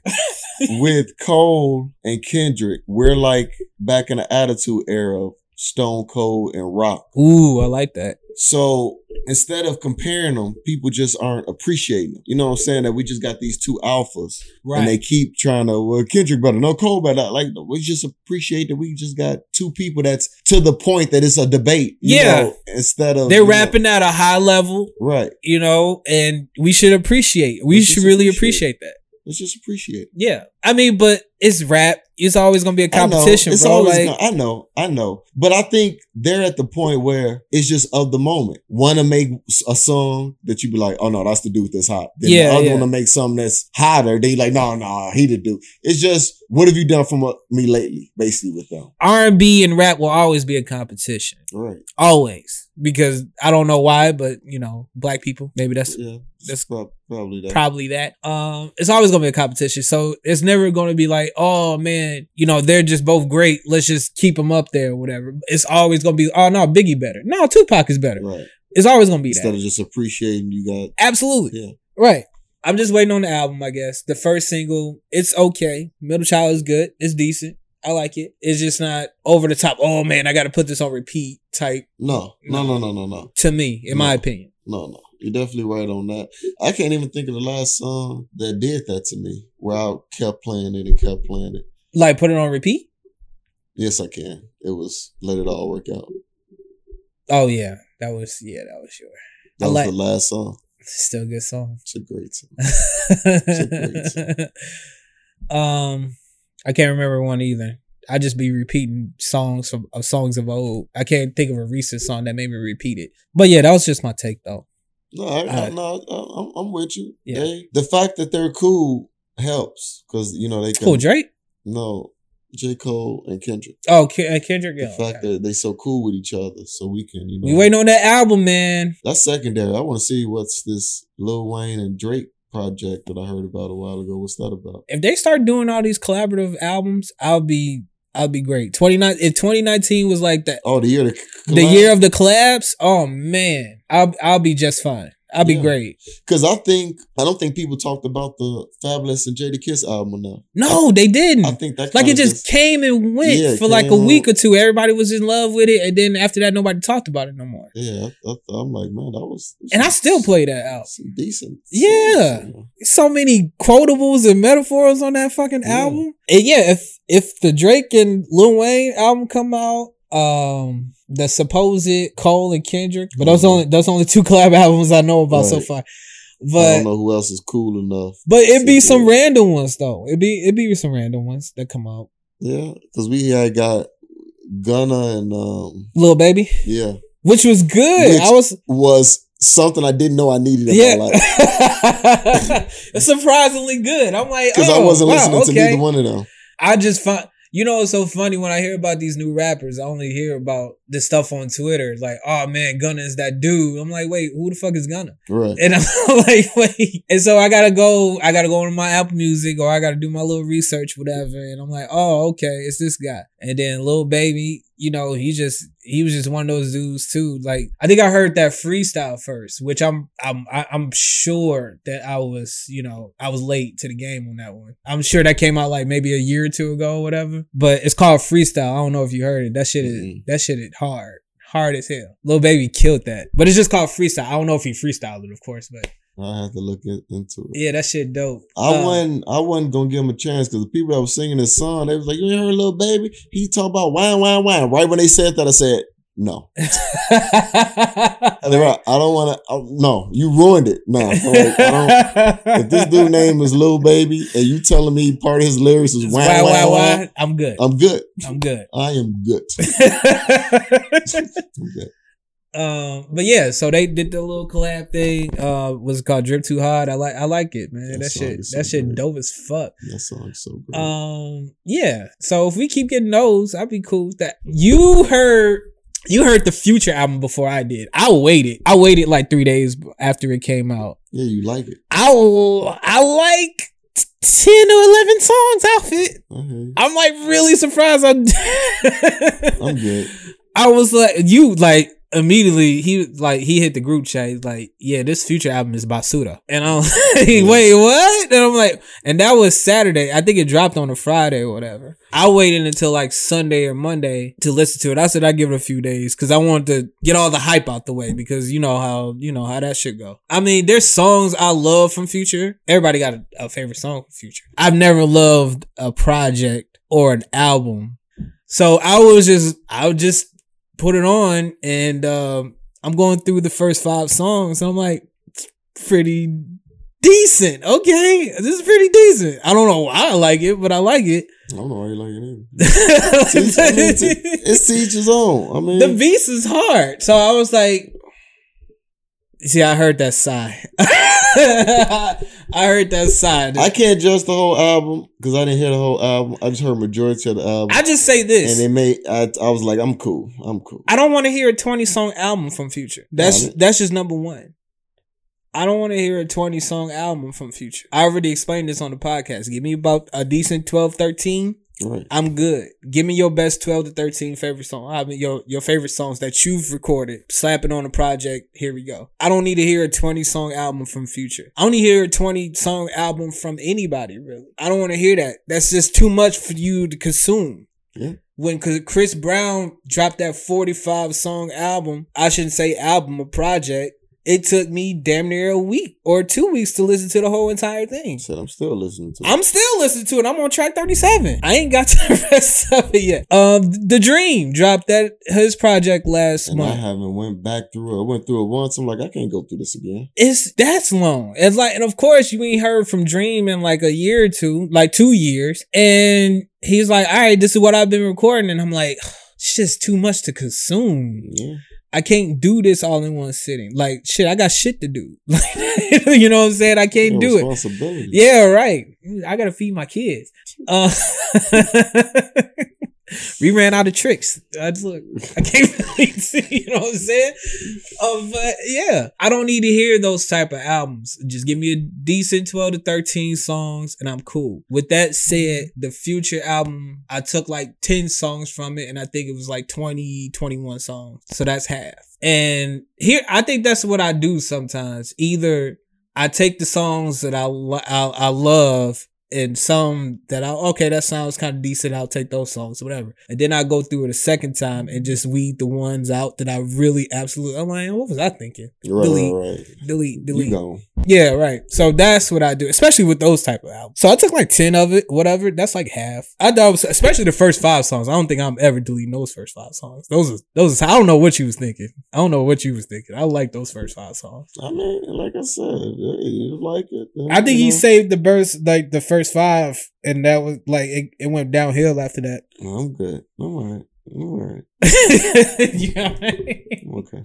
[SPEAKER 1] with Cole and Kendrick, we're like back in the attitude era of Stone Cold and Rock.
[SPEAKER 2] Ooh, I like that.
[SPEAKER 1] So instead of comparing them, people just aren't appreciating them. You know what I'm saying? That we just got these two alphas
[SPEAKER 2] Right.
[SPEAKER 1] and they keep trying to, well, Kendrick better, no Cole better. Like, we just appreciate that we just got two people that's to the point that it's a debate. you
[SPEAKER 2] Yeah.
[SPEAKER 1] know, instead of.
[SPEAKER 2] They're
[SPEAKER 1] you know-
[SPEAKER 2] rapping at a high level,
[SPEAKER 1] right.
[SPEAKER 2] you know, and we should appreciate. We
[SPEAKER 1] Let's
[SPEAKER 2] should really
[SPEAKER 1] appreciate
[SPEAKER 2] appreciate that.
[SPEAKER 1] Let's just appreciate.
[SPEAKER 2] Yeah. I mean, but it's rap. It's always gonna be a
[SPEAKER 1] I know,
[SPEAKER 2] competition,
[SPEAKER 1] it's
[SPEAKER 2] bro.
[SPEAKER 1] always
[SPEAKER 2] Like,
[SPEAKER 1] gonna- I know, I know. But I think they're at the point where it's just of the moment. Want to make a song that you be like, oh no, that's the dude that's hot. Then
[SPEAKER 2] Yeah,
[SPEAKER 1] the other
[SPEAKER 2] yeah.
[SPEAKER 1] one to make something that's hotter. They like, no, no, he the dude. It's just, what have you done for me lately? Basically with them.
[SPEAKER 2] R and B and rap will always be a competition.
[SPEAKER 1] Right.
[SPEAKER 2] Always. Because I don't know why, but you know, black people, maybe that's
[SPEAKER 1] Yeah.
[SPEAKER 2] That's
[SPEAKER 1] probably that.
[SPEAKER 2] probably that. Um, it's always gonna be a competition. So it's never gonna be like, oh man, you know, they're just both great. Let's just keep them up there or whatever. It's always gonna be, oh no, Biggie better. No, Tupac is better.
[SPEAKER 1] right.
[SPEAKER 2] It's always gonna be
[SPEAKER 1] Instead
[SPEAKER 2] that.
[SPEAKER 1] of just appreciating you got.
[SPEAKER 2] Absolutely.
[SPEAKER 1] Yeah.
[SPEAKER 2] Right. I'm just waiting on the album, I guess. The first single, it's okay. Middle Child is good. It's decent. I like it. It's just not over the top. Oh man, I got to put this on repeat type
[SPEAKER 1] No, no, no, no, no, no.
[SPEAKER 2] to me, in my opinion.
[SPEAKER 1] No, no. You're definitely right on that. I can't even think of the last song that did that to me, where I kept playing it and kept playing it.
[SPEAKER 2] Like put it on repeat.
[SPEAKER 1] Yes, I can. It was Let It All Work Out.
[SPEAKER 2] Oh yeah, that was yeah, that was sure.
[SPEAKER 1] That
[SPEAKER 2] I
[SPEAKER 1] was
[SPEAKER 2] like-
[SPEAKER 1] the last song.
[SPEAKER 2] Still a good song.
[SPEAKER 1] It's a great song.
[SPEAKER 2] um, I can't remember one either. I just be repeating songs from of songs of old. I can't think of a recent song that made me repeat it. But yeah, that was just my take though.
[SPEAKER 1] No, I, I,
[SPEAKER 2] Alright.
[SPEAKER 1] no, I, I'm, I'm with you.
[SPEAKER 2] Yeah.
[SPEAKER 1] Hey, the fact that they're cool helps because you know they can.
[SPEAKER 2] Cool, Drake.
[SPEAKER 1] No, J Cole and Kendrick.
[SPEAKER 2] Oh, Ke- Kendrick.
[SPEAKER 1] The
[SPEAKER 2] Yeah,
[SPEAKER 1] fact
[SPEAKER 2] okay.
[SPEAKER 1] that they so cool with each other, so we can, you know,
[SPEAKER 2] We waiting on that album, man.
[SPEAKER 1] That's secondary. I want to see what's this Lil Wayne and Drake project that I heard about a while ago. What's that about?
[SPEAKER 2] If they start doing all these collaborative albums, I'll be I'll be great. Twenty nine. If twenty nineteen was like that,
[SPEAKER 1] Oh, the year the,
[SPEAKER 2] the year of the collabs. Oh man, I'll I'll be just fine. I'll be
[SPEAKER 1] Yeah.
[SPEAKER 2] great.
[SPEAKER 1] because I think I don't think people talked about the Fabolous and Jadakiss album enough.
[SPEAKER 2] No, they didn't.
[SPEAKER 1] I think that
[SPEAKER 2] like it
[SPEAKER 1] kinda
[SPEAKER 2] just came and went
[SPEAKER 1] Yeah,
[SPEAKER 2] for like a
[SPEAKER 1] came
[SPEAKER 2] week or two. Everybody was in love with it, and then after that, nobody talked about it no more.
[SPEAKER 1] yeah. I, I'm like, man, that was
[SPEAKER 2] And I still play that out.
[SPEAKER 1] some decent.
[SPEAKER 2] Yeah.
[SPEAKER 1] songs.
[SPEAKER 2] So many quotables and metaphors on that fucking
[SPEAKER 1] Yeah.
[SPEAKER 2] album. And yeah, if if the Drake and Lil Wayne album come out, um, the supposed Cole and Kendrick, but those
[SPEAKER 1] Mhm.
[SPEAKER 2] only those only two collab albums I know about so far. But I
[SPEAKER 1] don't know who else is cool enough.
[SPEAKER 2] but it'd be some
[SPEAKER 1] do
[SPEAKER 2] random ones though. It'd be it'd be some random ones that come out.
[SPEAKER 1] Yeah, because we had got Gunna and um,
[SPEAKER 2] Lil Baby,
[SPEAKER 1] yeah,
[SPEAKER 2] which was good.
[SPEAKER 1] Which-
[SPEAKER 2] I was
[SPEAKER 1] was something I didn't know I needed in
[SPEAKER 2] yeah,
[SPEAKER 1] my life
[SPEAKER 2] it's surprisingly good. I'm like,
[SPEAKER 1] because
[SPEAKER 2] oh,
[SPEAKER 1] I wasn't
[SPEAKER 2] wow,
[SPEAKER 1] listening to
[SPEAKER 2] okay.
[SPEAKER 1] neither one of them.
[SPEAKER 2] I just find You know, it's so funny when I hear about these new rappers. I only hear about this stuff on Twitter, like, "Oh man, Gunna is that dude." I'm like, wait, who the fuck is Gunna?
[SPEAKER 1] Right.
[SPEAKER 2] And I'm like, wait. And so I gotta go, I gotta go on my Apple Music or I gotta do my little research, whatever. And I'm like, oh, okay, it's this guy. And then little Baby, you know, he just, he was just one of those dudes too. Like, I think I heard that freestyle first, which I'm, I'm, I'm sure that I was, you know, I was late to the game on that one. I'm sure that came out like maybe a year or two ago or whatever. But it's called freestyle. I don't know if you heard it. That shit is,
[SPEAKER 1] Mm-mm.
[SPEAKER 2] that shit is hard. Hard as hell. Lil Baby killed that. But it's just called freestyle. I don't know if he freestyled it, of course, but
[SPEAKER 1] I have to look in- into it.
[SPEAKER 2] yeah, that shit dope.
[SPEAKER 1] I
[SPEAKER 2] Uh,
[SPEAKER 1] wasn't. I wasn't gonna give him a chance because the people that was singing this song, they was like, "You ain't heard little baby? He talk about wine, wine, wine." Right when they said that, I said, "No." I don't want to. No, you ruined it. No, like, I don't. If this dude name is Lil Baby and you telling me part of his lyrics is
[SPEAKER 2] why,
[SPEAKER 1] wine,
[SPEAKER 2] why, why? I'm good.
[SPEAKER 1] I'm good.
[SPEAKER 2] I'm good.
[SPEAKER 1] I am good. I'm good.
[SPEAKER 2] um, but yeah, so they did the little collab thing. Uh, was it called Drip Too Hard. I like, I like it, man.
[SPEAKER 1] That
[SPEAKER 2] That, shit,
[SPEAKER 1] so
[SPEAKER 2] that shit
[SPEAKER 1] great.
[SPEAKER 2] dope as fuck.
[SPEAKER 1] That song's so great.
[SPEAKER 2] Um, yeah. So if we keep getting those, I'd be cool with that. You heard. You heard the Future album before I did. I waited. I waited like three days after it came out.
[SPEAKER 1] yeah, you like it.
[SPEAKER 2] I I like ten or eleven songs off it.
[SPEAKER 1] You.
[SPEAKER 2] I'm like really surprised. I
[SPEAKER 1] I'm good.
[SPEAKER 2] I was like, you like immediately. He like he hit the group chat. He's like, yeah, this future album is Basuda, and I'm like, wait, what? And I'm like, and that was Saturday. I think it dropped on a Friday or whatever. I waited until like Sunday or Monday to listen to it. I said I'd give it a few days because I wanted to get all the hype out the way because you know how you know how that should go. I mean, there's songs I love from Future. Everybody got a, a favorite song from Future. I've never loved a project or an album. So I was just I just put it on and um I'm going through the first five songs and I'm like it's pretty decent. Okay. This is pretty decent. I don't know why I like it, but I like it.
[SPEAKER 1] I don't know why you like it either. Teach- I mean, t- it's each his own. I mean,
[SPEAKER 2] the beast is hard. So I was like, see, I heard that sigh. I heard that sigh.
[SPEAKER 1] I can't judge the whole album because I didn't hear the whole album. I just heard majority of the album,
[SPEAKER 2] I just say this.
[SPEAKER 1] and they made. I, I was like, I'm cool. I'm cool.
[SPEAKER 2] I don't want to hear a 20 song album from Future. That's
[SPEAKER 1] Got it.
[SPEAKER 2] that's just number one. I don't want to hear a 20 song album from Future. I already explained this on the podcast. Give me about a decent 12, 13.
[SPEAKER 1] Right.
[SPEAKER 2] I'm good. Give me your best 12 to 13 favorite song. I mean, your, your favorite songs that you've recorded. Slap it on a project. Here we go. I don't need to hear a 20 song album from Future. I only hear a 20 song album from anybody, really. I don't want to hear that. That's just too much for you to consume
[SPEAKER 1] Yeah.
[SPEAKER 2] when Chris Brown dropped that 45 song album, I shouldn't say album, a project, it took me damn near a week or two weeks to listen to the whole entire thing.
[SPEAKER 1] Said I'm still listening to. it.
[SPEAKER 2] I'm still listening to it. I'm on track 37. I ain't got to the rest of it yet. Um, The Dream dropped that his project last
[SPEAKER 1] and I haven't went back through it. I went through it once. I'm like, I can't go through this again.
[SPEAKER 2] It's that's long. It's like, and of course, you ain't heard from Dream in like a year or two, like two years. And he's like, all right, this is what I've been recording. And I'm like, it's just too much to consume.
[SPEAKER 1] Yeah.
[SPEAKER 2] I can't do this all in one sitting. Like, shit, I got shit to do. You know what I'm saying? I can't
[SPEAKER 1] Your
[SPEAKER 2] do it. Yeah, right. I gotta feed my kids. Uh, we ran out of tricks. I just, look, I can't really see. You know what I'm saying? Uh, but yeah, I don't need to hear those type of albums. Just give me a decent 12 to 13 songs, and I'm cool. With that said, the future album, I took like 10 songs from it, and I think it was like 20, 21 songs. So that's half. And here, I think that's what I do sometimes. Either I take the songs that I I, I love and some that I okay that sounds kind of decent. I'll take those songs, whatever. And then I go through it a second time and just weed the ones out that I really absolutely. I'm like, what was I thinking?
[SPEAKER 1] Right,
[SPEAKER 2] delete,
[SPEAKER 1] right, right.
[SPEAKER 2] delete,
[SPEAKER 1] You
[SPEAKER 2] delete. Yeah, right. So that's what I do, especially with those type of albums. So I took like ten of it, whatever. That's like half. I thought, was, especially the first five songs. I don't think I'm ever deleting those first five songs. Those are those. Are, I don't know what you was thinking. I don't know what you was thinking. I like those first five songs.
[SPEAKER 1] I mean, like I said, hey, you like it.
[SPEAKER 2] I think
[SPEAKER 1] you
[SPEAKER 2] he saved the burst like the first five, and that was like it, it went downhill after that.
[SPEAKER 1] I'm good. I'm all right. I'm all right.
[SPEAKER 2] you know mean?
[SPEAKER 1] I'm okay.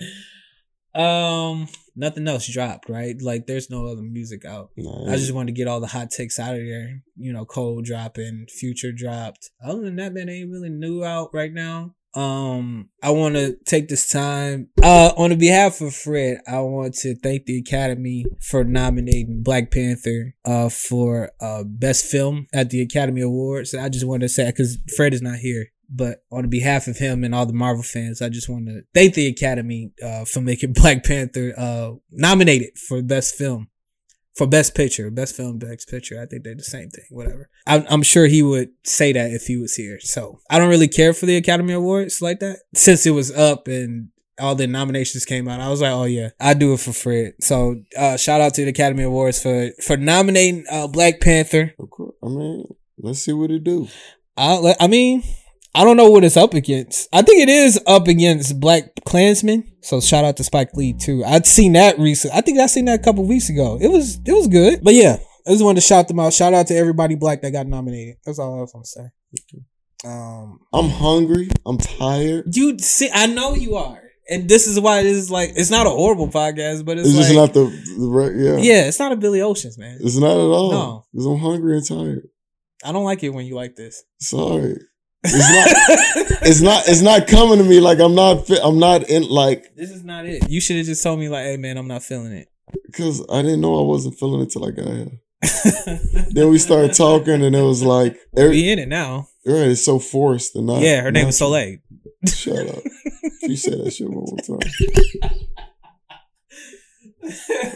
[SPEAKER 2] Um, nothing else dropped, right? Like there's no other music out.
[SPEAKER 1] Nah,
[SPEAKER 2] I just wanted to get all the hot takes out of there. You know, Cole dropping, Future dropped. Other than that, man, ain't really new out right now. Um, I want to take this time, uh, on the behalf of Fred, I want to thank the Academy for nominating Black Panther, uh, for, uh, best film at the Academy Awards. I just want to say, cause Fred is not here, but on behalf of him and all the Marvel fans, I just want to thank the Academy, uh, for making Black Panther, uh, nominated for best film for best picture, best film, best picture. I think they're the same thing. Whatever. I'm, I'm sure he would say that if he was here. So I don't really care for the Academy Awards like that since it was up and all the nominations came out. I was like, oh yeah, I do it for Fred. So uh, shout out to the Academy Awards for for nominating uh, Black Panther.
[SPEAKER 1] Of course. I mean, let's see what it do.
[SPEAKER 2] I I mean. I don't know what it's up against. I think it is up against Black Klansman. So shout out to Spike Lee too. I'd seen that recent. I think I seen that a couple weeks ago. It was it was good. But yeah, I just wanted to shout them out. Shout out to everybody black that got nominated. That's all I was gonna say. Um,
[SPEAKER 1] I'm hungry. I'm tired.
[SPEAKER 2] you see, I know you are, and this is why this is like it's not a horrible podcast, but it's,
[SPEAKER 1] It's,
[SPEAKER 2] like
[SPEAKER 1] just not the, the right. Yeah.
[SPEAKER 2] yeah, it's not a Billy Ocean's man.
[SPEAKER 1] It's not at all.
[SPEAKER 2] No.
[SPEAKER 1] Because I'm hungry and tired.
[SPEAKER 2] I don't like it when you like this.
[SPEAKER 1] Sorry. It's not. it's not. It's not coming to me like I'm not. Fit, I'm not in like
[SPEAKER 2] This is not it. You should have just told me like, hey man, I'm not feeling it.
[SPEAKER 1] because I didn't know I wasn't feeling it till I got here. Then we started talking, and it was like, every,
[SPEAKER 2] Be in it now.
[SPEAKER 1] right, it's so forced and not.
[SPEAKER 2] yeah, her name is Soleil.
[SPEAKER 1] Shut up. You said that shit one more time.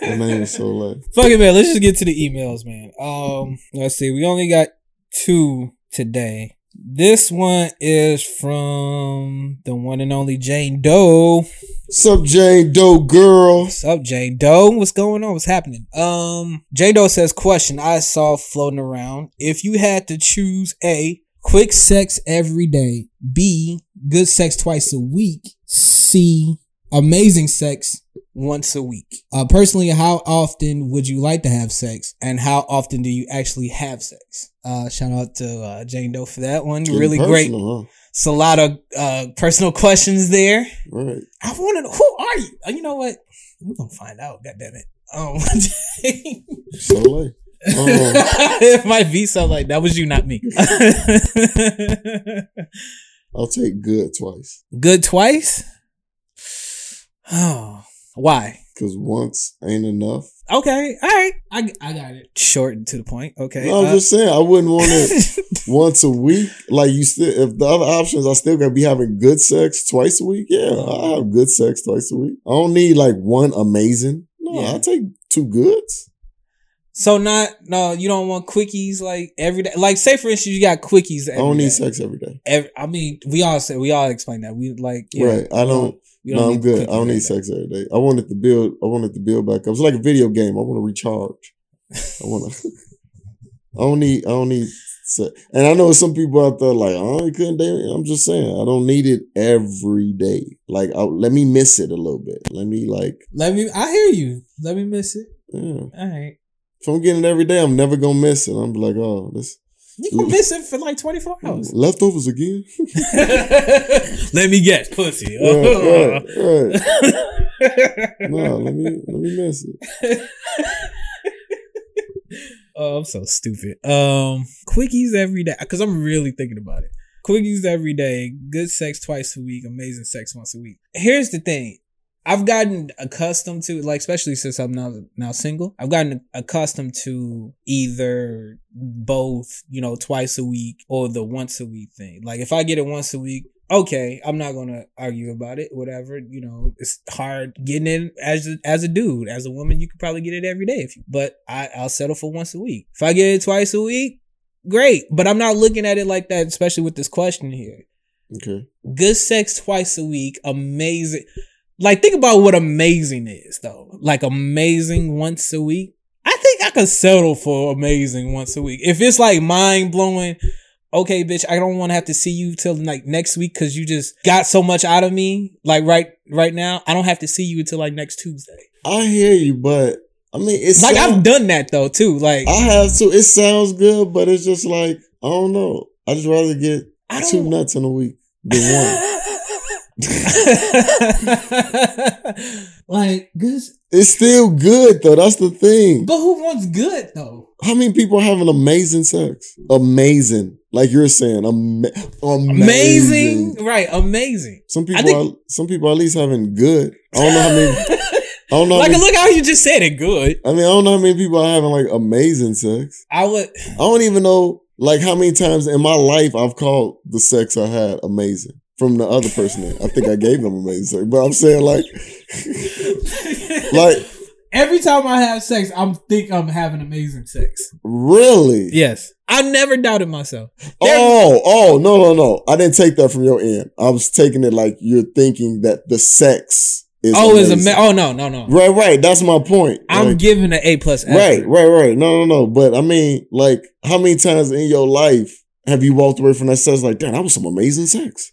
[SPEAKER 1] Her name is Soleil.
[SPEAKER 2] Fuck it, man. Let's just get to the emails, man. Um, let's see. We only got two today. This one is from the one and only Jane Doe.
[SPEAKER 1] What's up, Jane Doe girl?
[SPEAKER 2] What's up, Jane Doe? What's going on? What's happening? Um, Jane Doe says, question I saw floating around. If you had to choose A, quick sex every day, B, good sex twice a week, C, amazing sex once a week. Uh, personally, how often would you like to have sex and how often do you actually have sex? Uh, shout out to, uh, Jane Doe for that one.
[SPEAKER 1] Getting
[SPEAKER 2] really great.
[SPEAKER 1] personal,
[SPEAKER 2] It's a lot of, uh, personal questions there.
[SPEAKER 1] Right.
[SPEAKER 2] I want to know who are you? Uh, you know what? We're gonna find out. God damn it. Um,
[SPEAKER 1] Soleil. Um,
[SPEAKER 2] it might be so like that was you, not me.
[SPEAKER 1] I'll take good twice
[SPEAKER 2] Good twice. Oh, why?
[SPEAKER 1] Because once ain't enough.
[SPEAKER 2] Okay, all right. I I got it. Short and to the point. Okay.
[SPEAKER 1] No, I'm
[SPEAKER 2] uh,
[SPEAKER 1] just saying I wouldn't want it once a week. Like you still, if the other options, I still gotta be having good sex twice a week. Yeah, I have good sex twice a week. I don't need like one amazing. No,
[SPEAKER 2] Yeah.
[SPEAKER 1] I take two goods.
[SPEAKER 2] so not no, you don't want quickies like every day. Like say for instance, you got quickies.
[SPEAKER 1] I don't
[SPEAKER 2] day.
[SPEAKER 1] need sex every day.
[SPEAKER 2] Every, I mean, we all say we all explain that. We like
[SPEAKER 1] right. I don't. No, I'm
[SPEAKER 2] need
[SPEAKER 1] good. I don't need sex every day. I wanted to build. I wanted to build back up. It's like a video game. I want to recharge. I want to. I don't need. I don't need. Sex. And I know some people out there like, oh, you couldn't date. me." I'm just saying, I don't need it every day. Like, I, let me miss it a little bit. Let me like,
[SPEAKER 2] Let me. I hear you. Let me miss it.
[SPEAKER 1] yeah.
[SPEAKER 2] All right.
[SPEAKER 1] If I'm getting it every day, I'm never gonna miss it. I'm like, oh, this
[SPEAKER 2] You can miss it for like 24 hours.
[SPEAKER 1] leftovers again.
[SPEAKER 2] Let me guess, pussy.
[SPEAKER 1] right, right, right. No, let me let me miss it.
[SPEAKER 2] oh, I'm so stupid. Um, quickies every day because I'm really thinking about it. Quickies every day, good sex twice a week, amazing sex once a week. Here's the thing. I've gotten accustomed to like especially since I'm now now single. I've gotten accustomed to either both, you know, twice a week or the once a week thing. Like if I get it once a week, okay, I'm not gonna argue about it. Whatever, you know, it's hard getting in as a, as a dude. As a woman, you could probably get it every day if you. But I I'll settle for once a week. If I get it twice a week, great. But I'm not looking at it like that, especially with this question here.
[SPEAKER 1] Okay.
[SPEAKER 2] Good sex twice a week, amazing. Like think about what amazing is though. Like amazing once a week. I think I could settle for amazing once a week. If it's like mind blowing, okay, bitch, I don't want to have to see you till like next week because you just got so much out of me. Like right right now, I don't have to see you until like next Tuesday.
[SPEAKER 1] I hear you, but I mean, it's
[SPEAKER 2] Like I've done that though too. Like
[SPEAKER 1] I have to. It sounds good, but it's just like I don't know. I just rather get two nuts in a week than one.
[SPEAKER 2] like good,
[SPEAKER 1] It's still good though. That's the thing.
[SPEAKER 2] but who wants good though?
[SPEAKER 1] How many people are having amazing sex? Amazing, like you're saying, ama- amazing.
[SPEAKER 2] Amazing, right? Amazing.
[SPEAKER 1] Some people,
[SPEAKER 2] think-
[SPEAKER 1] are, some people are at least having good. I don't know how many. I don't know.
[SPEAKER 2] Like,
[SPEAKER 1] many,
[SPEAKER 2] look how you just said it. Good.
[SPEAKER 1] I mean, I don't know how many people are having like amazing sex.
[SPEAKER 2] I would.
[SPEAKER 1] I don't even know like how many times in my life I've called the sex I had amazing from the other person. I think I gave them amazing sex, but I'm saying like, like
[SPEAKER 2] Every time I have sex, I'm think I'm having amazing sex.
[SPEAKER 1] really.
[SPEAKER 2] Yes, I never doubted myself. There-
[SPEAKER 1] Oh, oh, no, no, no. I didn't take that from your end. I was taking it like you're thinking that the sex is.
[SPEAKER 2] oh, is a
[SPEAKER 1] amazing.
[SPEAKER 2] ma- oh no no no.
[SPEAKER 1] Right, right. That's my point.
[SPEAKER 2] I'm
[SPEAKER 1] Like,
[SPEAKER 2] giving an A plus.
[SPEAKER 1] right, right, right. No, no, no. But I mean, like, how many times in your life have you walked away from that sex like, damn, that was some amazing sex?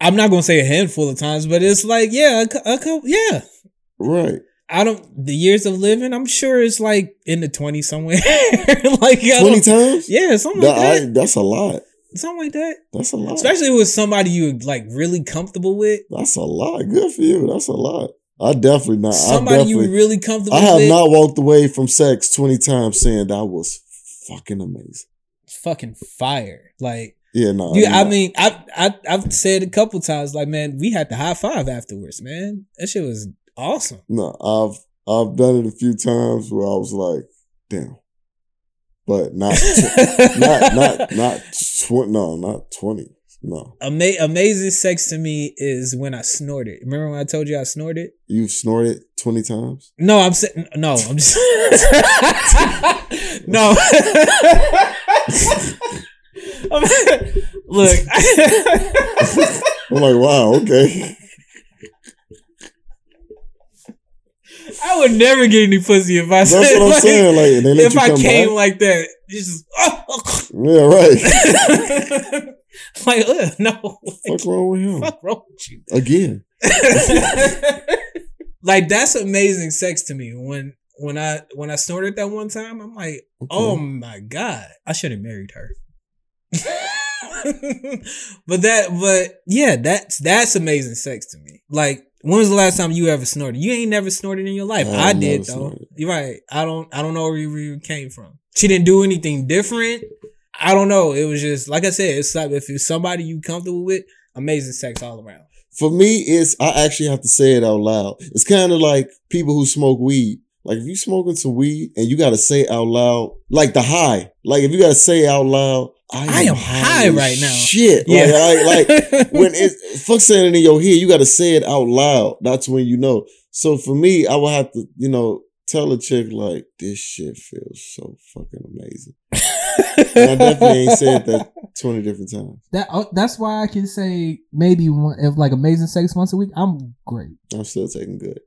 [SPEAKER 2] I'm not gonna say a handful of times, but it's like yeah, a, a couple. Yeah,
[SPEAKER 1] Right.
[SPEAKER 2] I don't. The years of living, I'm sure it's like in the 20s somewhere. like
[SPEAKER 1] 20 times?
[SPEAKER 2] Yeah, something
[SPEAKER 1] That-
[SPEAKER 2] like
[SPEAKER 1] I-
[SPEAKER 2] that.
[SPEAKER 1] that's a lot.
[SPEAKER 2] something like that.
[SPEAKER 1] That's a lot.
[SPEAKER 2] Especially with somebody you like really comfortable with.
[SPEAKER 1] that's a lot. Good for you. That's a lot. I definitely not. I
[SPEAKER 2] Somebody you
[SPEAKER 1] definitely,
[SPEAKER 2] really comfortable
[SPEAKER 1] I have
[SPEAKER 2] with.
[SPEAKER 1] not walked away from sex 20 times saying that was fucking amazing.
[SPEAKER 2] fucking fire. Like
[SPEAKER 1] Yeah, no.
[SPEAKER 2] you, I mean, I I I've said a couple times, like, man, we had to high five afterwards, man. That shit was awesome.
[SPEAKER 1] No, I've I've done it a few times where I was like, damn. But not tw- not not not tw- no, not twenty. No.
[SPEAKER 2] Ama- amazing sex to me is when I snorted. Remember when I told you I snorted?
[SPEAKER 1] You've snorted twenty times?
[SPEAKER 2] No, I'm saying no. I'm just no. I'm- Look,
[SPEAKER 1] I'm like, wow, okay.
[SPEAKER 2] I would never get any pussy if I
[SPEAKER 1] That's
[SPEAKER 2] said
[SPEAKER 1] what I'm
[SPEAKER 2] like,
[SPEAKER 1] saying. Like
[SPEAKER 2] if I came
[SPEAKER 1] back.
[SPEAKER 2] like that. Just oh.
[SPEAKER 1] yeah, right.
[SPEAKER 2] like ugh, no,
[SPEAKER 1] What's wrong with him?
[SPEAKER 2] fuck wrong with you?
[SPEAKER 1] Again.
[SPEAKER 2] like that's amazing sex to me. When when I when I snorted that one time, I'm like, oh my god, I should have married her. but that, but yeah, that's that's amazing sex to me. Like, when was the last time you ever snorted? You ain't never snorted in your life.
[SPEAKER 1] I
[SPEAKER 2] I, did though.
[SPEAKER 1] snorted.
[SPEAKER 2] You're right. I don't. I don't know where you where you came from. She didn't do anything different. I don't know. It was just like I said. It's like if it's somebody you comfortable with, amazing sex all around.
[SPEAKER 1] For me, it's I actually have to say it out loud. It's kind of like people who smoke weed. Like if you smoking some weed and you gotta say out loud, like the high. Like if you gotta say out loud, I am,
[SPEAKER 2] I am high right now.
[SPEAKER 1] Shit.
[SPEAKER 2] Yeah.
[SPEAKER 1] Like, like, like when it fuck saying it in your head, you gotta say it out loud. That's when you know. So for me, I will have to, you know, tell a chick like, this shit feels so fucking amazing. And I definitely ain't said that 20 different times.
[SPEAKER 6] That oh, that's why I can say maybe one if like amazing sex once a week. I'm great.
[SPEAKER 1] I'm still taking good.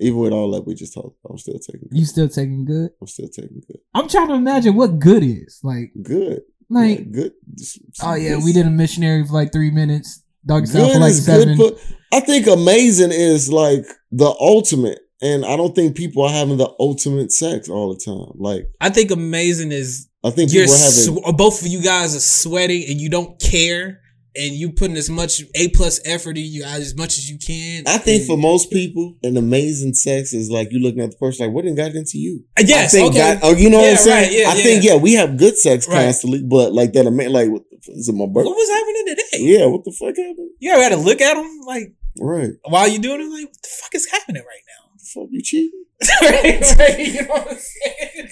[SPEAKER 1] Even with all that we just talked about, I'm still taking good.
[SPEAKER 6] You still taking good?
[SPEAKER 1] I'm still taking good.
[SPEAKER 6] I'm trying to imagine what good is. Like
[SPEAKER 1] Good.
[SPEAKER 6] Like
[SPEAKER 1] Like, good. Just-
[SPEAKER 6] oh yeah,
[SPEAKER 1] just-
[SPEAKER 6] we did a missionary for like three minutes. Doggy style
[SPEAKER 1] Good
[SPEAKER 6] for like seven.
[SPEAKER 1] good. For, I think amazing is like the ultimate. And I don't think people are having the ultimate sex all the time. Like,
[SPEAKER 2] I think amazing is
[SPEAKER 1] I think
[SPEAKER 2] you're
[SPEAKER 1] people are having.
[SPEAKER 2] sw- both of you guys are sweating and you don't care and you putting as much a plus effort in you as much as you can.
[SPEAKER 1] I think
[SPEAKER 2] And-
[SPEAKER 1] for most people, an amazing sex is like you looking at the person like, what didn't got into you?
[SPEAKER 2] Uh, yes,
[SPEAKER 1] I think
[SPEAKER 2] okay.
[SPEAKER 1] that, oh, you know what
[SPEAKER 2] Yeah,
[SPEAKER 1] I'm saying?
[SPEAKER 2] right, yeah,
[SPEAKER 1] I
[SPEAKER 2] yeah.
[SPEAKER 1] think, yeah, we have good sex
[SPEAKER 2] Right.
[SPEAKER 1] constantly, but like that, like, what the, is it my birthday?
[SPEAKER 2] what was happening today?
[SPEAKER 1] Yeah, what the fuck happened?
[SPEAKER 2] You ever had to look at them like
[SPEAKER 1] Right.
[SPEAKER 2] while you doing it? Like, what the fuck is happening right
[SPEAKER 1] The fuck you cheating?
[SPEAKER 2] right, right, you know what I'm saying?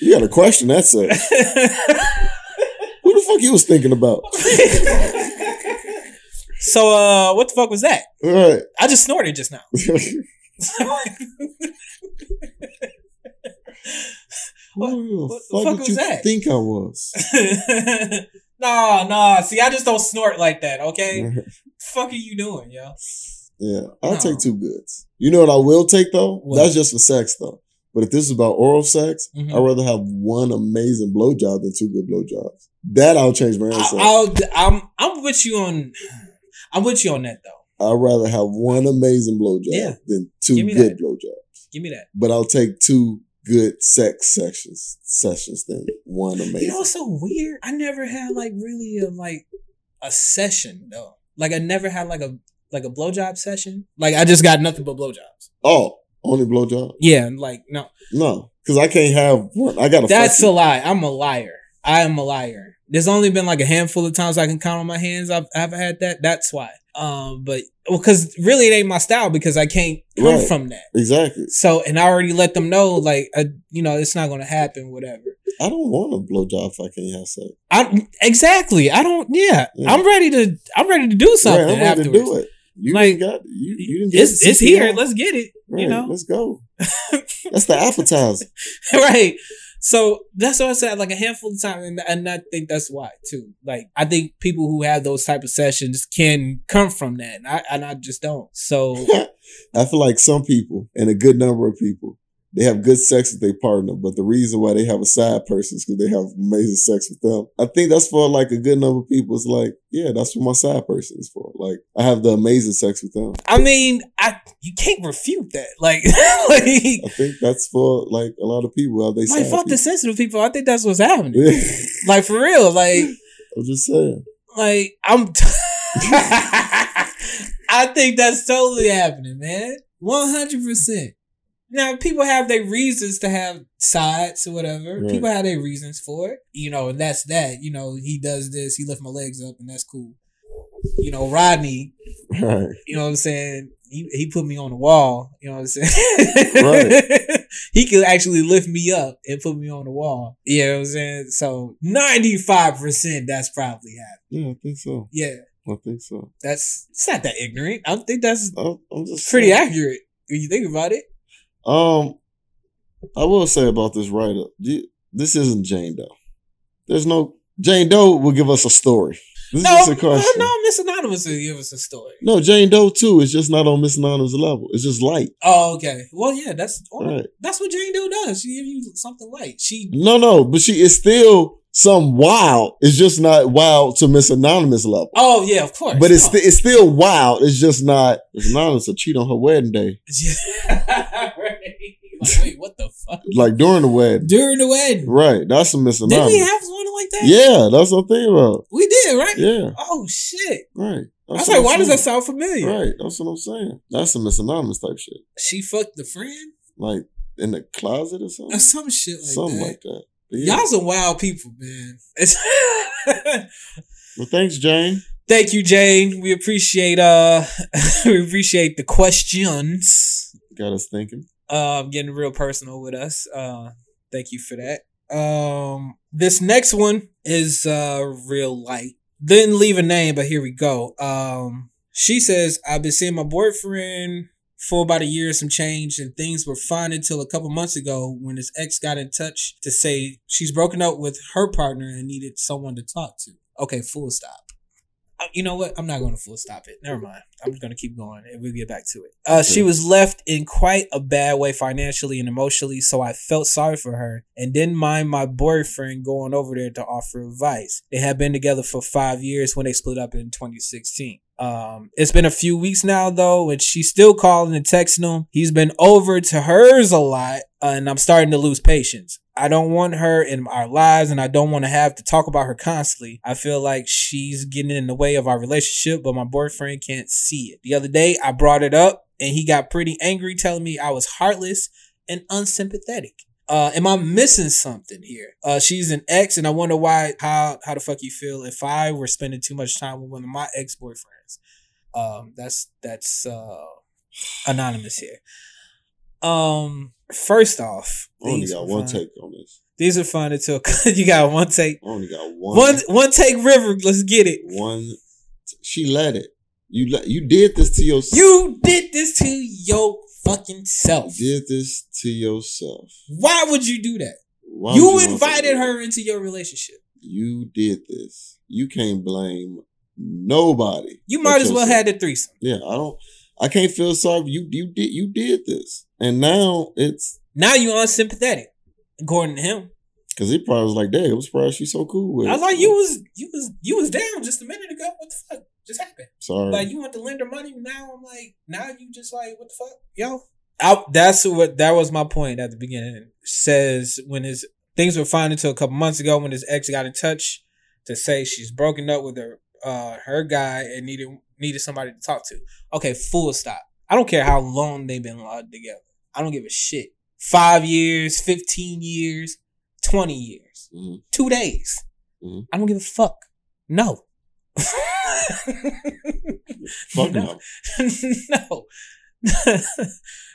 [SPEAKER 1] You got to question that sex. Fuck you was thinking about?
[SPEAKER 2] so, uh, what the fuck was that?
[SPEAKER 1] Right.
[SPEAKER 2] I just snorted just now. What-
[SPEAKER 1] the
[SPEAKER 2] what the
[SPEAKER 1] fuck,
[SPEAKER 2] fuck
[SPEAKER 1] did
[SPEAKER 2] was
[SPEAKER 1] you
[SPEAKER 2] that?
[SPEAKER 1] think I was?
[SPEAKER 2] nah, nah. See, I just don't snort like that. Okay, fuck are you doing, yo?
[SPEAKER 1] Yeah, I'll
[SPEAKER 2] No.
[SPEAKER 1] take two goods. You know what I will take though?
[SPEAKER 2] What?
[SPEAKER 1] That's just for sex though. But if this is about oral sex,
[SPEAKER 2] Mhm.
[SPEAKER 1] I'd rather have one amazing blowjob than two good blowjobs. That I'll change my answer.
[SPEAKER 2] I, I'll, I'm, I'm with you on. I'm with you on that though.
[SPEAKER 1] I'd rather have one amazing blowjob
[SPEAKER 2] Yeah.
[SPEAKER 1] than two good blowjobs.
[SPEAKER 2] Give me that.
[SPEAKER 1] But I'll take two good sex sessions sessions than one amazing.
[SPEAKER 2] You know what's so weird? I never had like really a like a session though. Like I never had like a like a blowjob session. Like I just got nothing but blowjobs.
[SPEAKER 1] Oh, only blowjob?
[SPEAKER 2] Yeah, like no,
[SPEAKER 1] No, because I can't have one. I gotta.
[SPEAKER 2] that's a lie. I'm a liar. I am a liar. There's only been like a handful of times I can count on my hands. I've I've had that. That's why. Um, but well, because really it ain't my style because I can't come
[SPEAKER 1] Right.
[SPEAKER 2] from that.
[SPEAKER 1] exactly.
[SPEAKER 2] So, and I already let them know, like, uh, you know, it's not going to happen, whatever.
[SPEAKER 1] I don't want a blowjob if I can't have sex.
[SPEAKER 2] I exactly. I don't. Yeah,
[SPEAKER 1] Yeah.
[SPEAKER 2] I'm ready to. I'm ready to do something.
[SPEAKER 1] Right, I'm ready to do it. You
[SPEAKER 2] Like,
[SPEAKER 1] ain't got you. You didn't get
[SPEAKER 2] It's it's here. Let's get it.
[SPEAKER 1] Right,
[SPEAKER 2] You know,
[SPEAKER 1] let's go. That's the appetizer.
[SPEAKER 2] right. So that's what I said. Like a handful of times, and, and I think that's why too. Like I think people who have those type of sessions can come from that, and I and I just don't. So
[SPEAKER 1] I feel like some people and a good number of people they have good sex with their partner, but the reason why they have a side person is because they have amazing sex with them. I think that's for like a good number of people. It's like, yeah, that's what my side person is for. Like I have the amazing sex with them.
[SPEAKER 2] I mean, I you can't refute that. Like, like,
[SPEAKER 1] I think that's for like a lot of people. How they
[SPEAKER 2] like fuck the sensitive people. I think that's what's happening.
[SPEAKER 1] Yeah.
[SPEAKER 2] Like for real. Like.
[SPEAKER 1] I'm just saying.
[SPEAKER 2] Like I'm. I think that's totally happening, man. One hundred percent. Now people have their reasons to have sides or whatever.
[SPEAKER 1] Right.
[SPEAKER 2] People have their reasons for it. You know, and that's that. You know, he does this. He lift my legs up, and that's cool. You know, Rodney.
[SPEAKER 1] Right.
[SPEAKER 2] You know what I'm saying? He he put me on the wall. You know what I'm saying?
[SPEAKER 1] Right.
[SPEAKER 2] he could actually lift me up and put me on the wall. You know what I'm saying? So 95% that's probably happening.
[SPEAKER 1] Yeah, I think so.
[SPEAKER 2] Yeah.
[SPEAKER 1] I think so.
[SPEAKER 2] That's it's not that ignorant. I think that's
[SPEAKER 1] I'm, I'm just
[SPEAKER 2] pretty
[SPEAKER 1] saying.
[SPEAKER 2] accurate when you think about it.
[SPEAKER 1] Um, I will say about this writer, th- this isn't Jane Doe. There's no Jane Doe will give us a story. This
[SPEAKER 2] No,
[SPEAKER 1] is just a
[SPEAKER 2] no,
[SPEAKER 1] question.
[SPEAKER 2] no, Miss Anonymous will give us a story.
[SPEAKER 1] No, Jane Doe too. It's just not on Miss Anonymous level. It's just light.
[SPEAKER 2] Oh, okay. Well, yeah, that's well,
[SPEAKER 1] Right.
[SPEAKER 2] that's what Jane Doe does. She gives you something light. She
[SPEAKER 1] No, no, but she is still some wild. It's just not wild to Miss Anonymous level.
[SPEAKER 2] Oh yeah, of course.
[SPEAKER 1] But it's
[SPEAKER 2] No.
[SPEAKER 1] it's still wild. It's just not Miss Anonymous will cheat on her wedding day,
[SPEAKER 2] right. Like, wait, what the fuck?
[SPEAKER 1] like during the wedding.
[SPEAKER 2] During the wedding.
[SPEAKER 1] Right. That's a Miss
[SPEAKER 2] Did we have one like that?
[SPEAKER 1] Yeah, that's what I'm thinking about.
[SPEAKER 2] We did, right?
[SPEAKER 1] Yeah,
[SPEAKER 2] Oh shit.
[SPEAKER 1] right.
[SPEAKER 2] I was
[SPEAKER 1] That's
[SPEAKER 2] like, why
[SPEAKER 1] I'm
[SPEAKER 2] does that sound familiar?
[SPEAKER 1] Right. That's what I'm saying. That's some Miss type shit.
[SPEAKER 2] She fucked the friend?
[SPEAKER 1] Like in the closet or something.
[SPEAKER 2] Or some shit like
[SPEAKER 1] something
[SPEAKER 2] that.
[SPEAKER 1] like that. Yeah.
[SPEAKER 2] Y'all some wild people, man.
[SPEAKER 1] Well, thanks, Jane.
[SPEAKER 2] Thank you, Jane. We appreciate uh we appreciate the questions.
[SPEAKER 1] Got us thinking.
[SPEAKER 2] Um getting real personal with us. Uh thank you for that. Um this next one is uh real light. Didn't leave a name, but here we go. Um she says, I've been seeing my boyfriend for about a year some change, and things were fine until a couple months ago when his ex got in touch to say she's broken up with her partner and needed someone to talk to. Okay, full stop. You know what? I'm not going to full stop it. Never mind. I'm just going to keep going and we'll get back to it. Uh, she was left in quite a bad way financially and emotionally, so I felt sorry for her and didn't mind my boyfriend going over there to offer advice. They had been together for five years when they split up in 2016. Um, it's been a few weeks now though, and she's still calling and texting him. He's been over to hers a lot, uh, and I'm starting to lose patience. I don't want her in our lives, and I don't want to have to talk about her constantly. I feel like she's getting in the way of our relationship, but my boyfriend can't see it. The other day, I brought it up, and he got pretty angry, telling me I was heartless and unsympathetic. Uh, am I missing something here? Uh, she's an ex, and I wonder why. How how the fuck you feel if I were spending too much time with one of my ex boyfriends? Um, that's that's uh anonymous here. Um, first off,
[SPEAKER 1] I only got one
[SPEAKER 2] fun.
[SPEAKER 1] take on this.
[SPEAKER 2] These are fun until you got one take.
[SPEAKER 1] I only got one.
[SPEAKER 2] One one take river. Let's get it.
[SPEAKER 1] One. She let it. You let. You did this to yourself.
[SPEAKER 2] You did this to your fucking self.
[SPEAKER 1] did this to yourself.
[SPEAKER 2] Why would you do that?
[SPEAKER 1] Why
[SPEAKER 2] you
[SPEAKER 1] want
[SPEAKER 2] invited her into your relationship.
[SPEAKER 1] You did this. You can't blame nobody.
[SPEAKER 2] You might as well
[SPEAKER 1] yourself.
[SPEAKER 2] had the threesome.
[SPEAKER 1] Yeah, I don't. I can't feel sorry. You you did you did this, and now it's
[SPEAKER 2] Now you unsympathetic, according to him.
[SPEAKER 1] because he probably was like, "Dang, I'm surprised she's so cool with."
[SPEAKER 2] I was like, you was you was you was down just a minute ago. What the fuck just happened?
[SPEAKER 1] sorry.
[SPEAKER 2] Like you want to lend her money now? I'm like, now you just like, what the fuck, yo? I, that's what that was my point at the beginning. Says when his things were fine until a couple months ago when his ex got in touch to say she's broken up with her uh her guy and needed needed somebody to talk to. Okay, full stop. I don't care how long they've been locked together. I don't give a shit. Five years, fifteen years, twenty years,
[SPEAKER 1] Mhm.
[SPEAKER 2] two days.
[SPEAKER 1] Mhm.
[SPEAKER 2] I don't give a fuck. No.
[SPEAKER 1] Fuck
[SPEAKER 2] no.
[SPEAKER 1] no.
[SPEAKER 2] no.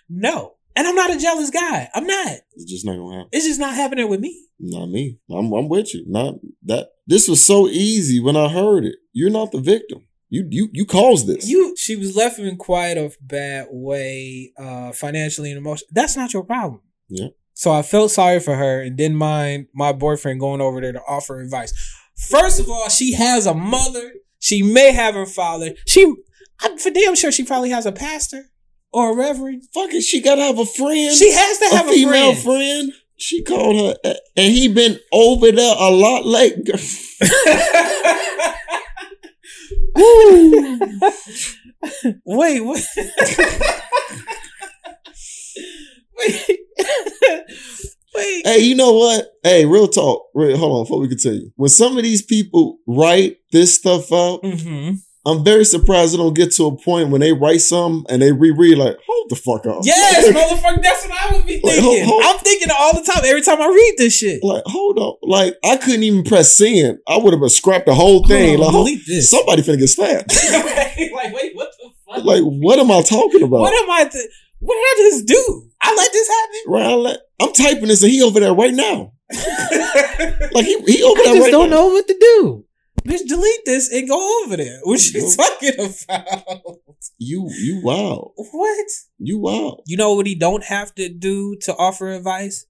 [SPEAKER 2] no. And I'm not a jealous guy. I'm not.
[SPEAKER 1] It's just not gonna happen.
[SPEAKER 2] It's just not happening with me.
[SPEAKER 1] Not me. I'm I'm with you. Not that. This was so easy when I heard it. You're not the victim. You you you caused this.
[SPEAKER 2] You she was left in quite a bad way, uh, financially and emotionally. That's not your problem.
[SPEAKER 1] Yeah.
[SPEAKER 2] So I felt sorry for her and didn't mind my boyfriend going over there to offer advice. First of all, she has a mother. She may have her father. She, I'm for damn sure she probably has a pastor or a reverend.
[SPEAKER 1] Fuck it. She gotta have a friend.
[SPEAKER 2] She has to have
[SPEAKER 1] a
[SPEAKER 2] a,
[SPEAKER 1] female
[SPEAKER 2] friend.
[SPEAKER 1] friend. She called her, and he been over there a lot late.
[SPEAKER 2] Wait, what? Wait. Wait.
[SPEAKER 1] hey, you know what? Hey, real talk. Hold on, before we continue. When some of these people write this stuff out,
[SPEAKER 2] Mm-hmm.
[SPEAKER 1] I'm very surprised it don't get to a point when they write something and they reread like, hold the fuck up.
[SPEAKER 2] Yes, motherfucker. That's what I would be
[SPEAKER 1] Like,
[SPEAKER 2] thinking.
[SPEAKER 1] hold- hold-
[SPEAKER 2] I'm thinking all the time. Every time I read this shit.
[SPEAKER 1] Like, hold on. Like, I couldn't even press send. I would have scrapped the whole thing.
[SPEAKER 2] Hold on,
[SPEAKER 1] like, hold-
[SPEAKER 2] delete this.
[SPEAKER 1] somebody finna get slapped.
[SPEAKER 2] like, wait, what the fuck?
[SPEAKER 1] like, what am I talking about?
[SPEAKER 2] what am I? Th- what did I just do? I let this happen.
[SPEAKER 1] right, I let, I'm typing this and he over there right now. Like, he, he over
[SPEAKER 6] I
[SPEAKER 1] there
[SPEAKER 6] just
[SPEAKER 1] right
[SPEAKER 6] don't
[SPEAKER 1] now.
[SPEAKER 6] know what to do.
[SPEAKER 2] Bitch, delete this and go over there. What you talking about?
[SPEAKER 1] You, you wow.
[SPEAKER 2] What?
[SPEAKER 1] You wow.
[SPEAKER 2] You know what he don't have to do to offer advice?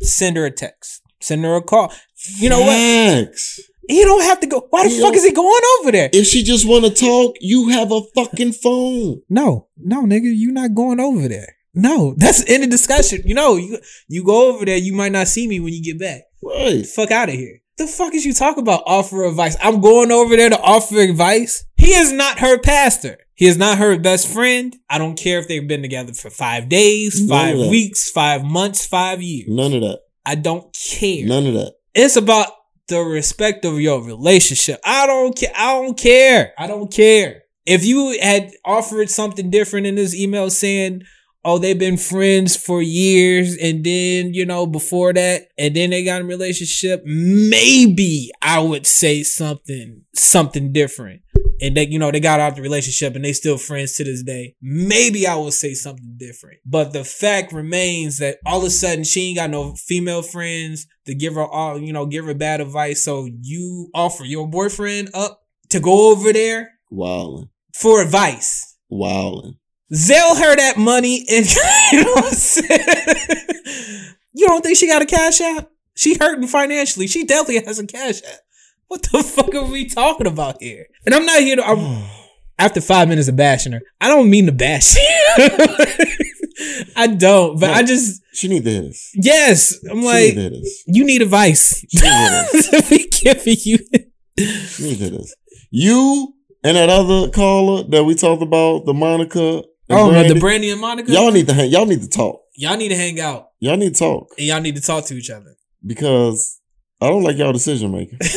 [SPEAKER 2] Send her a text. Send her a call. You know what?
[SPEAKER 1] Facts.
[SPEAKER 2] He don't have to go. Why the
[SPEAKER 1] He
[SPEAKER 2] fuck is he going over there?
[SPEAKER 1] If she just want to talk, you have a fucking phone.
[SPEAKER 2] No, no, nigga, you not going over there. No, that's in the discussion. You know, you you go over there, you might not see me when you get back.
[SPEAKER 1] Right.
[SPEAKER 2] Fuck out of here. The fuck is you talking about offer advice? I'm going over there to offer advice. He is not her pastor. He is not her best friend. I don't care if they've been together for five days, five weeks, five months, five years.
[SPEAKER 1] None of that.
[SPEAKER 2] I don't care.
[SPEAKER 1] None of that.
[SPEAKER 2] It's about the respect of your relationship. I don't care. I don't care. I don't care. If you had offered something different in this email saying, oh, they've been friends for years and then, you know, before that, and then they got in a relationship, maybe I would say something, something different. And they, you know, they got out the relationship and they still friends to this day. Maybe I would say something different. But the fact remains that all of a sudden she ain't got no female friends to give her all, you know, give her bad advice. So you offer your boyfriend up to go over there
[SPEAKER 1] Wilding.
[SPEAKER 2] for advice.
[SPEAKER 1] Wilding.
[SPEAKER 2] Zelle her that money and you know what I'm saying? You don't think she got a cash app? She hurting financially. She definitely has a cash app. What the fuck are we talking about here? And I'm not here to. I'm, after five minutes of bashing her, I don't mean to bash. I don't, but I just
[SPEAKER 1] She need to this.
[SPEAKER 2] yes. I'm
[SPEAKER 1] She
[SPEAKER 2] like,
[SPEAKER 1] need
[SPEAKER 2] you need advice.
[SPEAKER 1] She need
[SPEAKER 2] we giving you.
[SPEAKER 1] She need to. You and that other caller that we talked about, the Monica. And
[SPEAKER 2] Oh no, the Brandy and Monica.
[SPEAKER 1] Y'all need to hang. Y'all need to talk.
[SPEAKER 2] y'all need to hang out
[SPEAKER 1] Y'all need to talk
[SPEAKER 2] and y'all need to talk to each other.
[SPEAKER 1] because I don't like y'all decision making.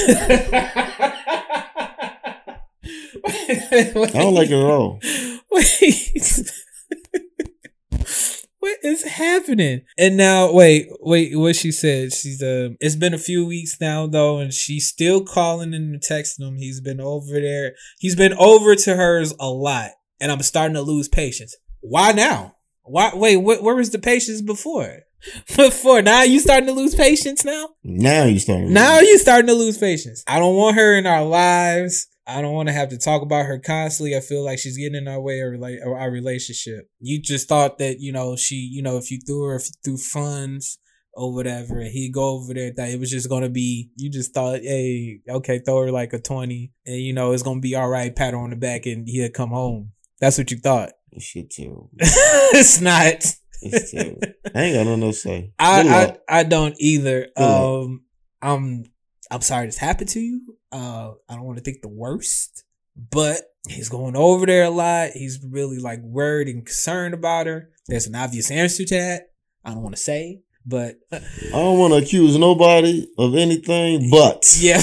[SPEAKER 2] I
[SPEAKER 1] don't like it at all.
[SPEAKER 2] Wait. what is happening? And now, wait, wait, what she said. She's uh it's been a few weeks now though, and she's still calling and texting him. He's been over there. He's been over to hers a lot. And I'm starting to lose patience. Why now? Why wait, wh- where was the patience before? Before now you starting to lose patience now?
[SPEAKER 1] Now you starting.
[SPEAKER 2] Now you starting to lose patience. I don't want her in our lives. I don't want to have to talk about her constantly. I feel like she's getting in our way of rela- of our relationship. You just thought that, you know, she, you know, if you threw her if you threw funds or whatever, and he'd go over there, that it was just going to be, you just thought, hey, okay, throw her like a 20 and, you know, it's going to be all right, pat her on the back and he'll come home. That's what you thought.
[SPEAKER 1] This shit terrible.
[SPEAKER 2] it's not.
[SPEAKER 1] It's terrible. I ain't got nothing to say.
[SPEAKER 2] I. I I don't either.
[SPEAKER 1] Good luck.
[SPEAKER 2] Um, I'm I'm sorry this happened to you. Uh, I don't want to think the worst, but he's going over there a lot. He's really like worried and concerned about her. There's an obvious answer to that. I don't want to say, but
[SPEAKER 1] I don't want to accuse nobody of anything, but
[SPEAKER 2] yeah.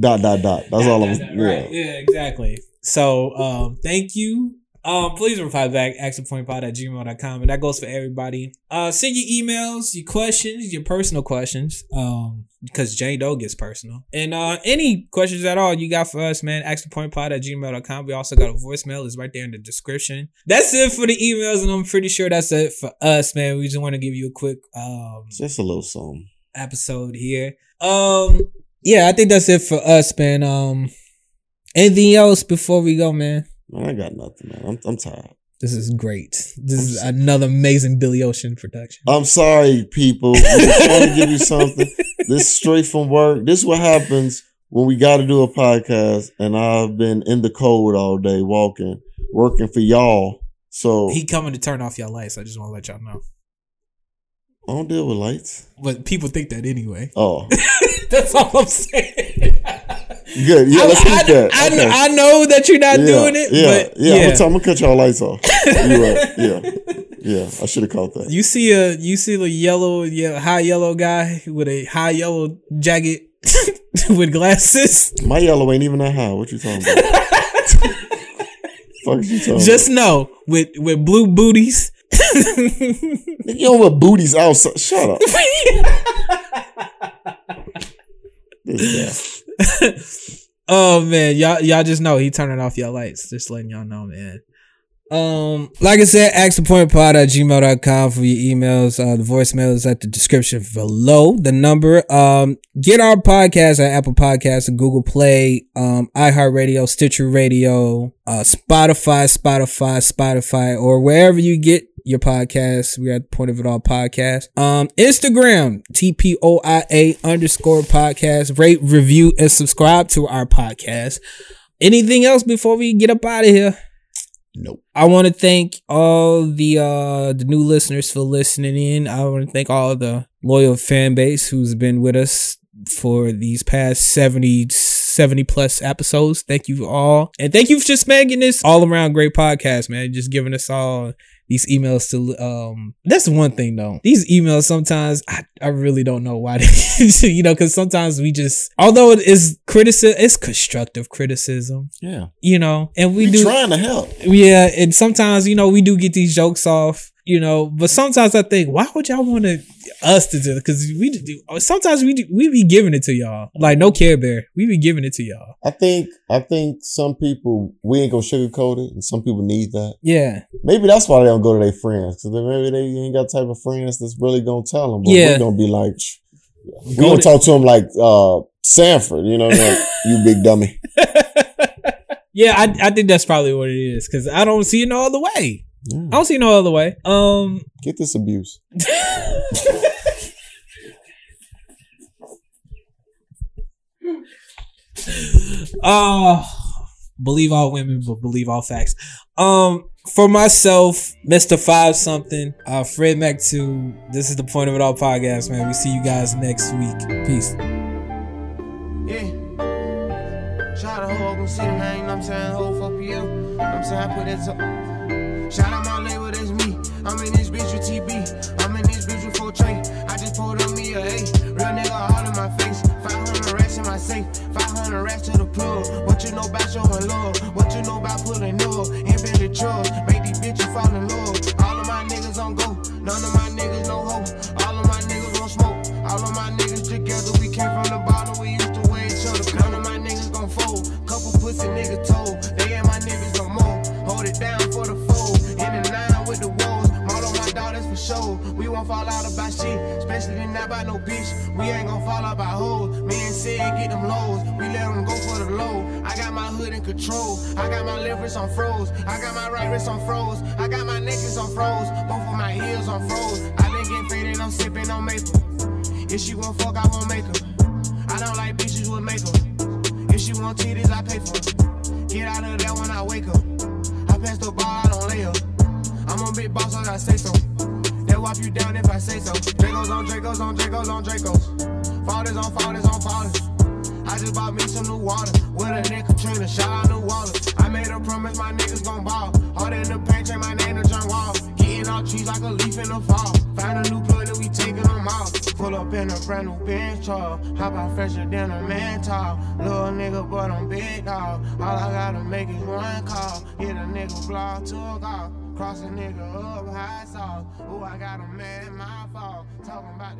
[SPEAKER 1] Dot dot dot. That's all I'm.
[SPEAKER 2] Right.
[SPEAKER 1] Yeah.
[SPEAKER 2] Yeah, exactly. So um thank you. Um please reply back, accentpointpod at gmail.com. And that goes for everybody. Uh send your emails, your questions, your personal questions. Um because Jane Doe gets personal. And uh any questions at all you got for us, man, accentpointpod at gmail.com. We also got a voicemail, it's right there in the description. That's it for the emails, and I'm pretty sure that's it for us, man. We just want to give you a quick um
[SPEAKER 1] Just a little something.
[SPEAKER 2] episode here. Um, yeah, I think that's it for us, man. Um, anything else before we go, man?
[SPEAKER 1] Man, I got nothing, man. I'm, I'm tired.
[SPEAKER 2] This is great. This is another amazing Billy Ocean production.
[SPEAKER 1] I'm sorry, people. We're trying to give you something. This is straight from work. This is what happens when we got to do a podcast, and I've been in the cold all day, walking, working for y'all. So
[SPEAKER 2] He coming to turn off your lights. I just want to let y'all know.
[SPEAKER 1] I don't deal with lights.
[SPEAKER 2] But people think that anyway.
[SPEAKER 1] Oh,
[SPEAKER 2] That's all I'm saying.
[SPEAKER 1] good. Yeah, let's
[SPEAKER 2] I,
[SPEAKER 1] keep that.
[SPEAKER 2] I,
[SPEAKER 1] Okay.
[SPEAKER 2] I know that you're not
[SPEAKER 1] yeah,
[SPEAKER 2] doing it,
[SPEAKER 1] Yeah,
[SPEAKER 2] but
[SPEAKER 1] yeah.
[SPEAKER 2] yeah.
[SPEAKER 1] I'm, gonna, I'm gonna cut y'all lights off. You right. Yeah, yeah. I should have caught that.
[SPEAKER 2] You see a you see the yellow, yeah, high yellow guy with a high yellow jacket with glasses.
[SPEAKER 1] My yellow ain't even that high. What you talking about? Fuck you talking
[SPEAKER 2] Just know with with blue booties.
[SPEAKER 1] You don't wear booties outside. Shut up.
[SPEAKER 2] Oh man, y'all y'all just know he turning off your lights. Just letting y'all know, man. Um, like I said, axepointpod at gmail.com for your emails. Uh, the voicemail is at the description below the number. Um, get our podcast at Apple Podcasts and Google Play, um, iHeartRadio, Stitcher Radio, uh, Spotify, Spotify, Spotify, or wherever you get your podcast. We're at the point of it all podcast. Um, Instagram, TPOIA underscore podcast. Rate, review, and subscribe to our podcast. Anything else before we get up out of here?
[SPEAKER 1] Nope.
[SPEAKER 2] I want to thank all the uh the new listeners for listening in. I want to thank all the loyal fan base who's been with us for these past 70 70 plus episodes. Thank you all. And thank you for just making this all around great podcast, man. Just giving us all these emails to um that's one thing though these emails sometimes i, I really don't know why they, you know because sometimes we just although it is criticism it's constructive criticism
[SPEAKER 1] Yeah.
[SPEAKER 2] you know and we
[SPEAKER 1] We
[SPEAKER 2] do
[SPEAKER 1] trying to help.
[SPEAKER 2] yeah, and sometimes you know we do get these jokes off, you know, but sometimes I think, why would y'all want to us to do? Because we do. Sometimes we do, we be giving it to y'all, like no Care Bear, we be giving it to y'all.
[SPEAKER 1] I think I think some people we ain't gonna sugarcoat it, and some people need that.
[SPEAKER 2] Yeah,
[SPEAKER 1] Maybe that's why they don't go to their friends because maybe they ain't got type of friends that's really gonna tell them. But
[SPEAKER 2] Yeah.
[SPEAKER 1] we gonna be like, we
[SPEAKER 2] Go
[SPEAKER 1] gonna
[SPEAKER 2] to-
[SPEAKER 1] talk to them like uh Sanford, you know, like you big dummy.
[SPEAKER 2] yeah, I I think that's probably what it is because I don't see it no other way.
[SPEAKER 1] Yeah.
[SPEAKER 2] I don't see no other way. Um,
[SPEAKER 1] Get this abuse.
[SPEAKER 2] uh believe all women but believe all facts um for myself mr five something uh fred mac 2 this is the point of it all podcast man we see you guys next week peace
[SPEAKER 7] Yeah. Shout out to Hogan City, man. You know I'm saying? Ho for you. I'm saying? I put that. Shout out my label, that's me. I'm in this bitch with TB.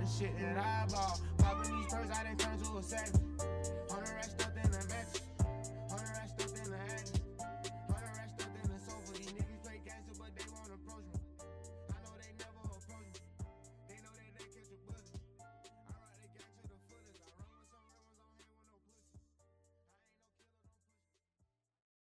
[SPEAKER 7] shit and eyeball. Popping these perks, I done turned to a savage.